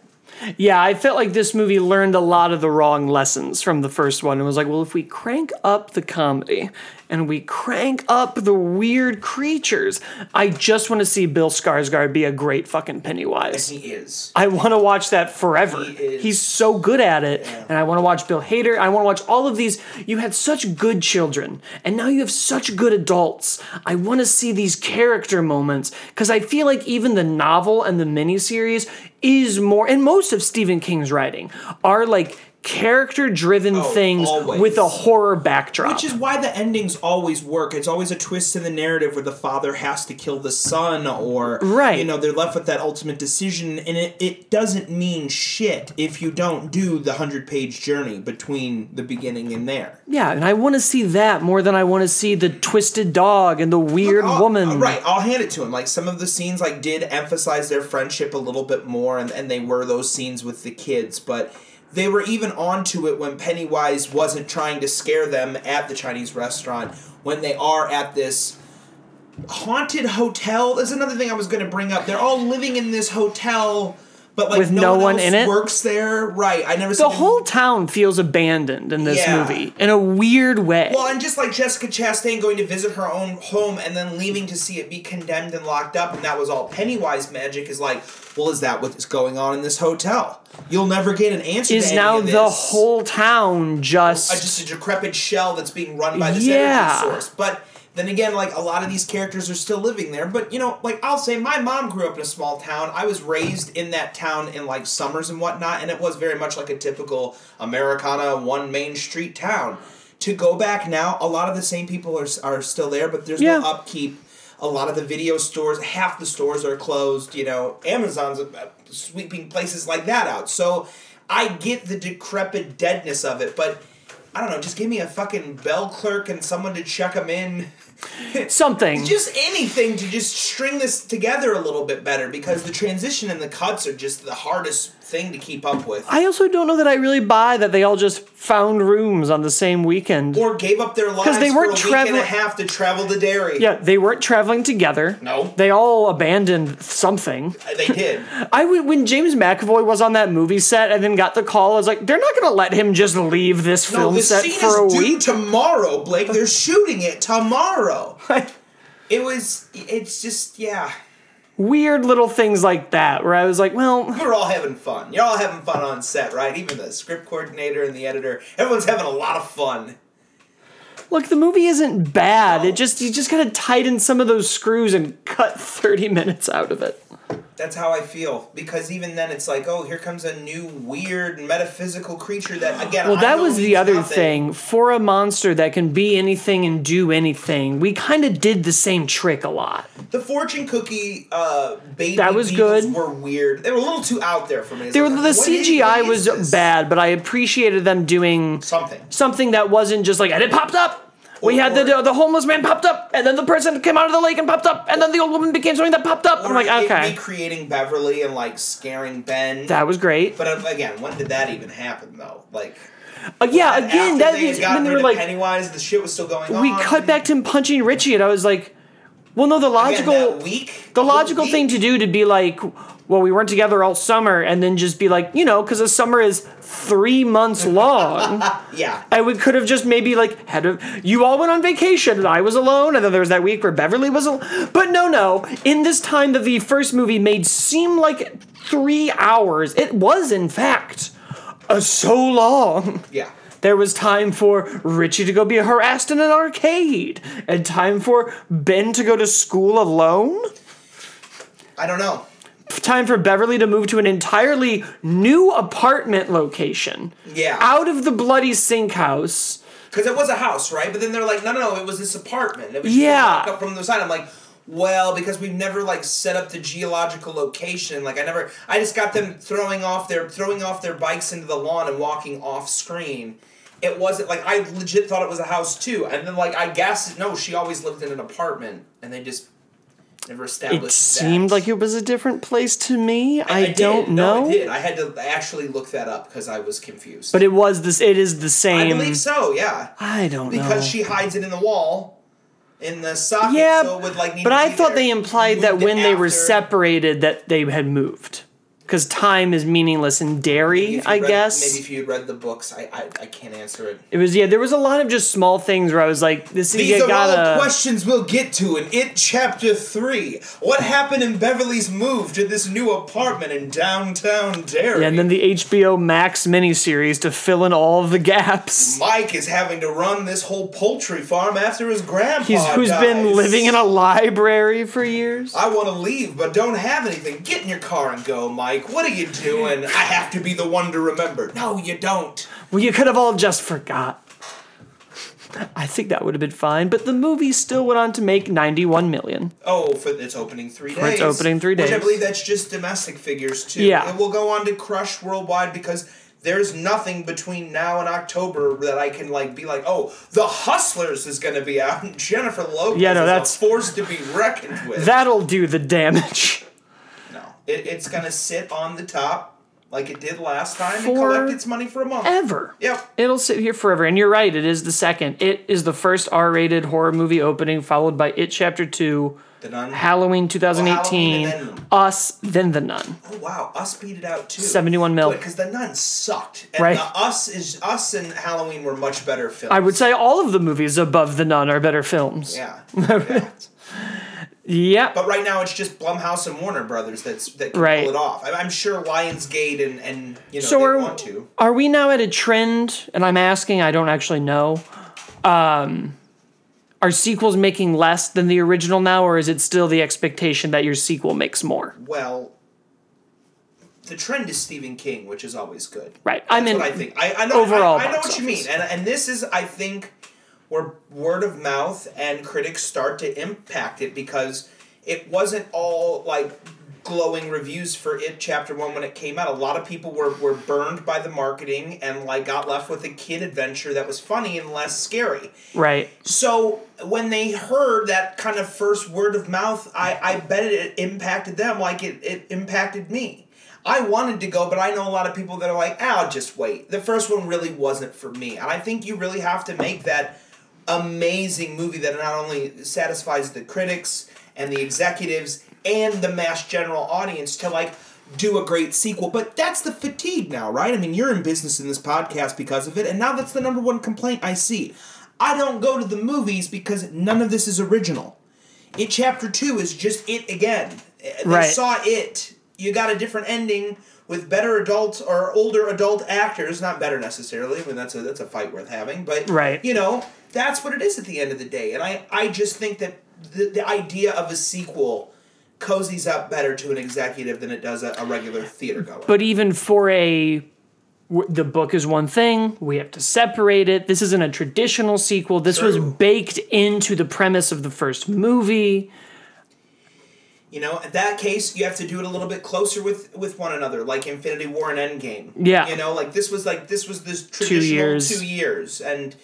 Yeah, I felt like this movie learned a lot of the wrong lessons from the first one. It was like, well, if we crank up the comedy and we crank up the weird creatures, I just want to see Bill Skarsgård be a great fucking Pennywise. He is. I want to watch that forever. He is. He's so good at it. And I want to watch Bill Hader. I want to watch all of these. You had such good children, and now you have such good adults. I want to see these character moments because I feel like even the novel and the miniseries is more, and most of Stephen King's writing are like character driven Oh, things always. with a horror backdrop. Which is why the endings always work. It's always a twist in the narrative where the father has to kill the son, or Right. you know they're left with that ultimate decision, and it, it doesn't mean shit if you don't do the hundred page journey between the beginning and there. yeah, and I want to see that more than I want to see the twisted dog and the weird I'll- woman. uh, right, I'll hand it to him. Like some of the scenes, like did emphasize their friendship a little bit more, and, and they were those scenes with the kids, but. They were even onto it when Pennywise wasn't trying to scare them at the Chinese restaurant. When they are at this haunted hotel. There's another thing I was going to bring up. They're all living in this hotel, but like With no, no one, one in it? works there. Right. I never. The whole town feels abandoned in this Yeah. movie in a weird way. Well, and just like Jessica Chastain going to visit her own home and then leaving to see it be condemned and locked up, and that was all Pennywise magic. Is like, well, is that what's going on in this hotel? You'll never get an answer. is now the whole town just, uh, just a decrepit shell that's being run by this Yeah. energy source. But then again, like a lot of these characters are still living there. But you know, like I'll say, my mom grew up in a small town. I was raised in that town in like summers and whatnot, and it was very much like a typical Americana one main street town. To go back now, a lot of the same people are are still there, but there's Yeah. no upkeep. A lot of the video stores, half the stores are closed. You know, Amazon's sweeping places like that out. So I get the decrepit deadness of it, but I don't know. Just give me a fucking bell clerk and someone to check them in. something. Just anything to just string this together a little bit better because the transition and the cuts are just the hardest thing to keep up with. I also don't know that I really buy that they all just found rooms on the same weekend. Or gave up their lives because they weren't a and traveling- a half to travel to Derry. yeah, they weren't traveling together. No. They all abandoned something. Uh, they did. I when James McAvoy was on that movie set and then got the call, I was like, they're not going to let him just leave this No, film the set scene for a is due week. tomorrow, Blake. They're shooting it tomorrow. It was. It's just yeah. Weird little things like that where I was like, well, We're all having fun. You're all having fun on set, right? Even the script coordinator and the editor. Everyone's having a lot of fun. look, the movie isn't bad. It just you just got to tighten some of those screws and cut 30 minutes out of it. That's how I feel because even then it's like, oh, here comes a new weird metaphysical creature that again. Well, that was the other nothing. thing. For a monster that can be anything and do anything, we kind of did the same trick a lot. The fortune cookie uh, baby That was good. were weird. They were a little too out there for me. They were, like, the CGI was this? bad, but I appreciated them doing Something. something that wasn't just like, and it popped up. We had the the homeless man popped up, and then the person came out of the lake and popped up, and then the old woman became something that popped up. I'm like, okay, recreating Beverly and like scaring Ben. that was great. but uh, again, when did that even happen though? Like Uh, yeah, again, that is when they were like, Pennywise, the shit was still going on. we cut back to him punching Richie, and I was like, well, no, the Again, logical. that week. The logical thing to do to be like, well, we weren't together all summer, and then just be like, you know, because a summer is three months long. Yeah. and we could have just maybe like had a, you all went on vacation and I was alone, and then there was that week where Beverly was alone. But no, no, in this time that the first movie made seem like three hours, it was in fact uh, so long. Yeah. There was time for Richie to go be harassed in an arcade, and time for Ben to go to school alone. I don't know. Time for Beverly to move to an entirely new apartment location. Yeah. Out of the bloody sink house. Because it was a house, right? But then they're like, no, no, no, it was this apartment. It was Yeah. up from the side. I'm like, well, because we've never like set up the geological location. Like I never, I just got them throwing off their throwing off their bikes into the lawn and walking off screen. it wasn't like I legit thought it was a house too, and then like I guessed no, she always lived in an apartment, and they just never established. It seemed that. like it was a different place to me. I, did. don't No, know. I did. I had to actually look that up because I was confused. But it was this. It is the same. I believe so. Yeah, I don't know. because she hides it in the wall, in the socket. yeah, so it would like. Need but I thought there. they implied that when they were separated, that they had moved. Because time is meaningless in Derry, I read- guess. Maybe if you had read the books, I, I I can't answer it. It was yeah. There was a lot of just small things where I was like, "This is These you are gotta." all questions we'll get to in It Chapter 3. What happened in Beverly's move to this new apartment in downtown Derry? Yeah, and then the HBO Max miniseries to fill in all of the gaps. Mike is having to run this whole poultry farm after his grandpa He's who's dies. been living in a library for years. I want to leave, but don't have anything. Get in your car and go, Mike. What are you doing? I have to be the one to remember. No, you don't. Well, you could have all just forgot. I think that would have been fine, but the movie still went on to make 91 million. Oh, for its opening three days. its opening three days. Which I believe that's just domestic figures too. Yeah. It will go on to crush worldwide because there's nothing between now and October that I can like be like, oh, The Hustlers is going to be out. Jennifer Lopez Yeah, no, is that's- a force to be reckoned with. That'll do the damage. It, it's going to sit on the top like it did last time and collect its money for a month. Ever. Yep. It'll sit here forever. And you're right, it is the second. It is the first R rated horror movie opening, followed by It Chapter 2, The Nun. Halloween 2018, Halloween then- Us, then The Nun. Oh wow, Us beat it out too. 71 mil. Because the Nun sucked, and Right. Us is Us and Halloween were much better films. I would say all of the movies above The Nun are better films. Yeah. yeah. Yep. But right now it's just Blumhouse and Warner Brothers that's that can Right. pull it off. I'm sure Lionsgate and and you know So they are, want to. are we now at a trend? And I'm asking, I don't actually know. Um, are sequels making less than the original now, or is it still the expectation that your sequel makes more? Well, the trend is Stephen King, which is always good. Right. I That's mean, what I think. I, I know. overall I, I know what you mean, and and this is I think where word of mouth and critics start to impact it because it wasn't all like glowing reviews for it chapter one when it came out a lot of people were, were burned by the marketing and like got left with a kid adventure that was funny and less scary right. so when they heard that kind of first word of mouth, I, I bet it impacted them like it, it impacted me. I wanted to go, but I know a lot of people that are like, ah, I'll just wait. The first one really wasn't for me. And I think you really have to make that amazing movie that not only satisfies the critics and the executives and the mass general audience to like do a great sequel. But that's the fatigue now, right? I mean, you're in business in this podcast because of it, and now that's the number one complaint I see. I don't go to the movies because none of this is original. It chapter two is just it again. They Right. saw it. You got a different ending with better adult or older adult actors. Not better necessarily. I mean that's a that's a fight worth having. But Right. you know that's what it is at the end of the day. And I I just think that the the idea of a sequel cozies up better to an executive than it does a, a regular theater goer. But even for a the book is one thing, we have to separate it. This isn't a traditional sequel. This was baked into the premise of the first movie. You know, in that case, you have to do it a little bit closer with with one another, like Infinity War and Endgame. Yeah. You know, like this was like this was this traditional two years. two years, and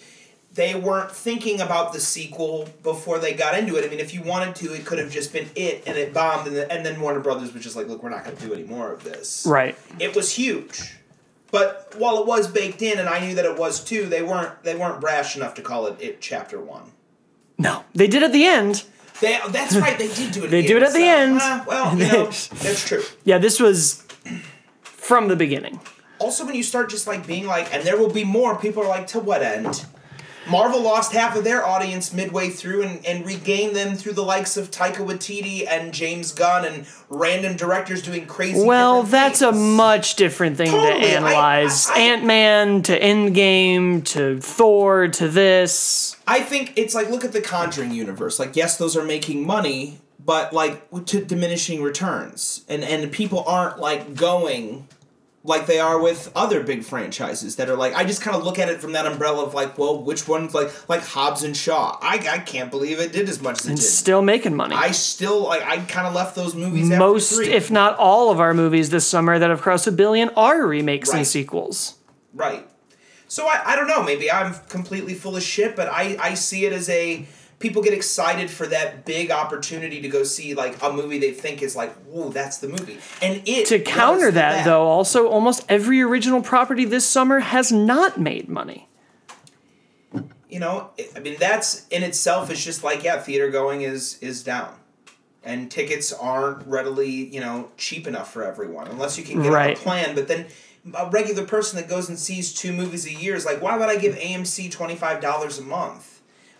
they weren't thinking about the sequel before they got into it. I mean, if you wanted to, it could have just been it, and it bombed, and, the, and then Warner Brothers was just like, "Look, we're not going to do any more of this." Right. It was huge, but while it was baked in, and I knew that it was too, they weren't they weren't brash enough to call it it Chapter One. No. They did at the end. They, that's right. They did do it. At They the do end, it at the so, end. ah, well, you know, that's true. Yeah, this was from the beginning. Also, when you start just like being like, and there will be more, people are like, to what end? Marvel lost half of their audience midway through and, and regained them through the likes of Taika Waititi and James Gunn and random directors doing crazy. Well, that's a much different thing Totally. to analyze. Ant Man to Endgame to Thor to this. I think it's like look at the Conjuring universe. Like, yes, those are making money, but like to diminishing returns, and and people aren't like going like they are with other big franchises that are like I just kind of look at it from that umbrella of like, well, which one's like like Hobbs and Shaw. I I can't believe it did as much as it did. Still making money. I still like I kind of left those movies after Most, if not all, of our movies this summer that have crossed a billion are remakes and sequels. Right. So I, I don't know. Maybe I'm completely full of shit, but I, I see it as a people get excited for that big opportunity to go see like a movie they think is like, whoa, that's the movie. And it To counter was that, though, also almost every original property this summer has not made money. you know, I mean that's in itself is just like yeah, theater going is is down. And tickets aren't readily, you know, cheap enough for everyone unless you can get Right. a plan. But then a regular person that goes and sees two movies a year is like, why would I give AMC twenty five dollars a month?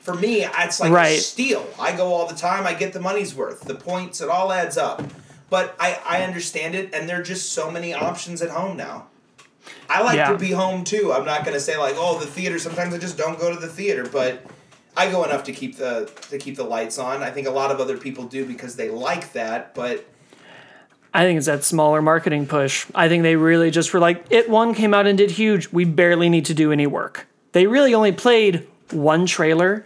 For me, it's like a steal. I go all the time. I get the money's worth. The points, it all adds up. But I, I understand it, and there are just so many options at home now. I like Yeah. to be home too. I'm not gonna say like, oh, the theater. Sometimes I just don't go to the theater, but I go enough to keep the to keep the lights on. I think a lot of other people do because they like that. But I think it's that smaller marketing push. I think they really just were like, it one came out and did huge. We barely need to do any work. They really only played one trailer.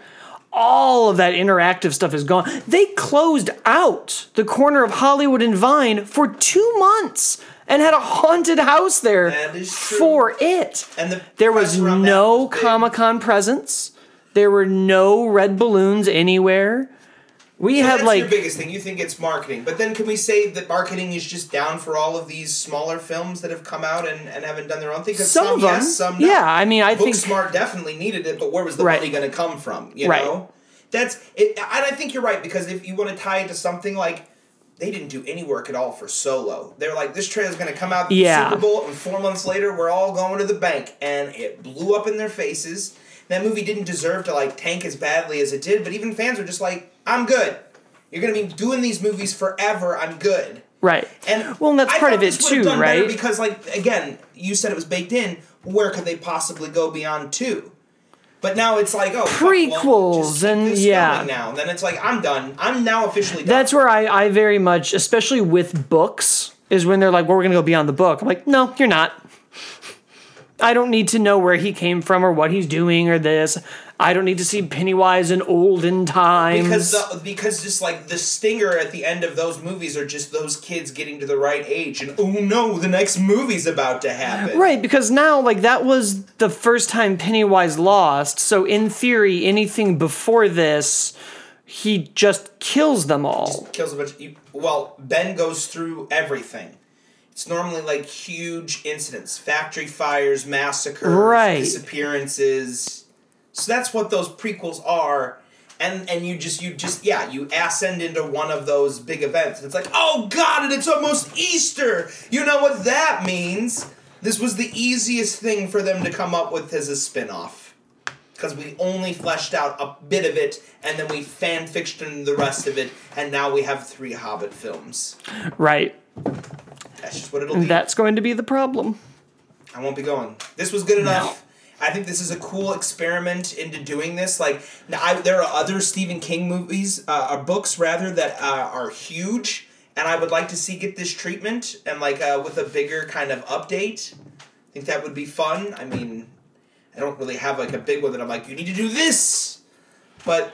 All of that interactive stuff is gone. They closed out the corner of Hollywood and Vine for two months and had a haunted house there That is true. for it. and the There was no. Comic Con presence. There were no red balloons anywhere. We So had that's like your biggest thing. You think it's marketing, but then can we say that marketing is just down for all of these smaller films that have come out and, and haven't done their own thing? 'Cause some, of them. yes, some no. yeah, I mean, I think Smart definitely needed it, but where was the Right. money going to come from? You Right. know, that's it. And I think you're right because if you want to tie it to something like they didn't do any work at all for Solo, they're like this trailer's going to come out the Yeah. Super Bowl, and four months later we're all going to the bank, and it blew up in their faces. That movie didn't deserve to like tank as badly as it did, but even fans are just like, I'm good. You're gonna be doing these movies forever. I'm good. right. And well, and that's I part of it too, right? Because like again, you said it was baked in. Where could they possibly go beyond two? But now it's like oh well, Prequels just and- yeah. now. Then it's like I'm done. I'm now officially done. That's where I, I very much, especially with books, is when they're like, well, we're going to go beyond the book. I'm like, no, you're not. I don't need to know where he came from or what he's doing or this. I don't need to see Pennywise in olden times. because the, because just like the stinger at the end of those movies are just those kids getting to the right age and oh no the next movie's about to happen Right, because now, like, that was the first time Pennywise lost. So, in theory, anything before this, he just kills them all. kills a bunch. You, well, Ben goes through everything. It's normally like huge incidents, factory fires, massacres, Right. disappearances. So that's what those prequels are. And and you just you just yeah you ascend into one of those big events. It's like oh god, and it's almost Easter. You know what that means? This was the easiest thing for them to come up with as a spin-off because we only fleshed out a bit of it and then we fan fictioned the rest of it and now we have three hobbit films Right. That's just what it'll be. That's going to be the problem. i won't be going. This was good enough. I think this is a cool experiment into doing this. Like I, there are other stephen king movies uh, or books rather that uh, are huge and i would like to see get this treatment and like uh, with a bigger kind of update. I think that would be fun. I mean i don't really have like a big one that i'm like you need to do this! But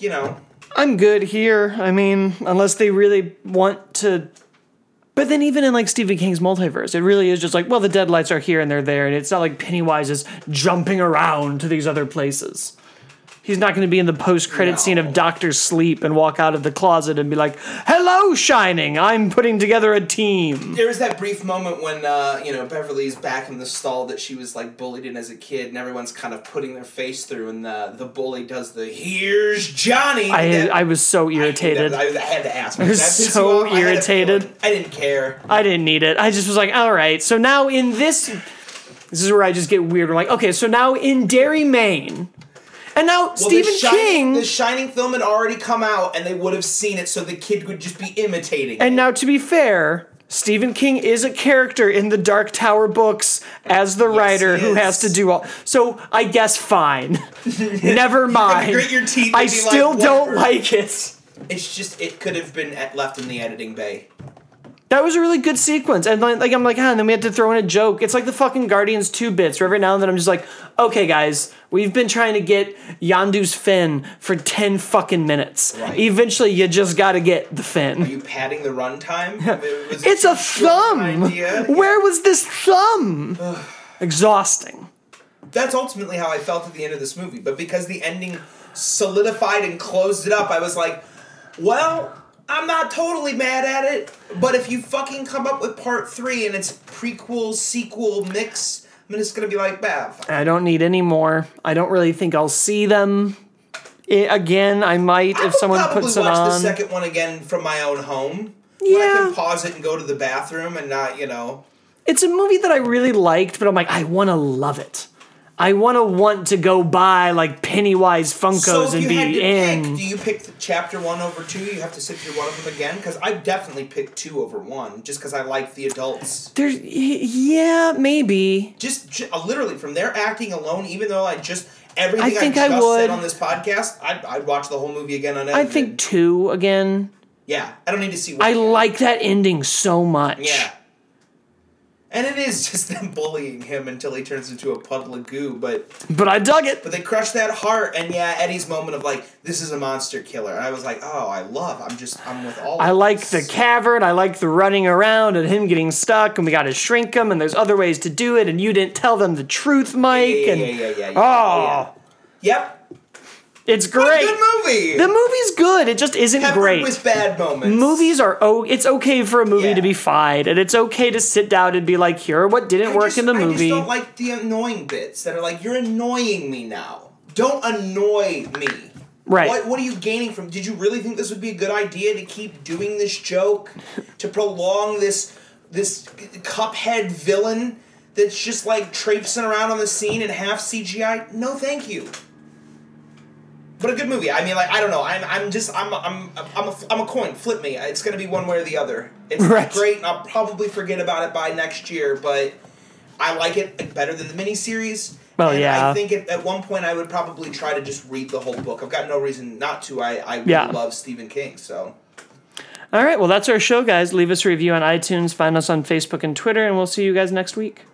you know. I'm good here. I mean, unless they really want to. But then, even in like Stephen King's multiverse, it really is just like, well, the deadlights are here and they're there, and it's not like Pennywise is jumping around to these other places. He's not going to be in the post-credit scene of Doctor Sleep and walk out of the closet and be like, "Hello, Shining. I'm putting together a team." There was that brief moment when uh, you know Beverly's back in the stall that she was like bullied in as a kid, and everyone's kind of putting their face through, and the the bully does the "Here's Johnny." I That- I was so irritated. I, I had to ask. I was so off? I irritated. I didn't care. I didn't need it. I just was like, all right. So now in this, this is where I just get weird. We're like, okay, so now in Derry, Maine, and now Well, Stephen the Shining, King, the Shining film had already come out, and they would have seen it, so the kid would just be imitating. and it. now to be fair, Stephen King is a character in the Dark Tower books as the writer who has to do all. So I guess fine. Never mind. grit your teeth I be like, still don't like it. it's just it could have been left in the editing bay. That was a really good sequence, and like, like I'm like, ah, and then we had to throw in a joke. It's like the fucking Guardians two bits, where every now and then I'm just like, okay, guys, we've been trying to get Yondu's fin for ten fucking minutes. Right. Eventually, you just got to get the fin. Are you padding the runtime? It It's a too short of an thumb. idea? Where was this thumb? Exhausting. that's ultimately how I felt at the end of this movie. But because the ending solidified and closed it up, I was like, well, I'm not totally mad at it. But if you fucking come up with part three and it's prequel, sequel, mix, I'm just gonna be like, bah. fuck. I don't need any more. I don't really think I'll see them I again. I might I if someone puts it on. Probably watch the second one again from my own home. When I Yeah. can pause it and go to the bathroom and not, you know. It's a movie that I really liked, but I'm like, I want to love it. I want to want to go buy like Pennywise Funkos So and you be had to in. pick, do you pick chapter one over two? You have to sit through one of them again because I definitely picked two over one, just because I like the adults. There's, yeah, maybe. Just, ju- uh, literally from their acting alone, even though I just everything I, think I just would. said on this podcast, I'd, I'd watch the whole movie again on. I think two again. yeah, I don't need to see. I one. like that ending so much. Yeah. And it is just them bullying him until he turns into a puddle of goo, but But I dug it. but they crush that heart, and yeah, Eddie's moment of like, this is a monster killer. And I was like, oh, I love. I'm just, I'm with all. I like this. the cavern. I like the running around and him getting stuck, and we got to shrink him. And there's other ways to do it. And you didn't tell them the truth, Mike. Yeah, yeah, and yeah, yeah, yeah, yeah. oh, Yep. It's great. Good movie. The movie's good. It just isn't Peppered great. with bad moments. Movies are oh, it's okay for a movie Yeah. to be fine, and it's okay to sit down and be like, here what didn't I work just, in the movie. I just don't like the annoying bits that are like, you're annoying me now. Don't annoy me. Right. What, what are you gaining from? Did you really think this would be a good idea to keep doing this joke, to prolong this this cuphead villain that's just like traipsing around on the scene and half CGI? No, thank you. But a good movie. I mean, like I don't know. I'm, I'm just I'm I'm I'm a, I'm a coin. Flip me. It's gonna be one way or the other. It's Right. great, and I'll probably forget about it by next year. But I like it better than the miniseries. Well, and yeah. I think at, at one point I would probably try to just read the whole book. I've got no reason not to. I I really Yeah. love Stephen King. So All right, well, that's our show, guys. Leave us a review on iTunes, find us on Facebook and Twitter, and we'll see you guys next week.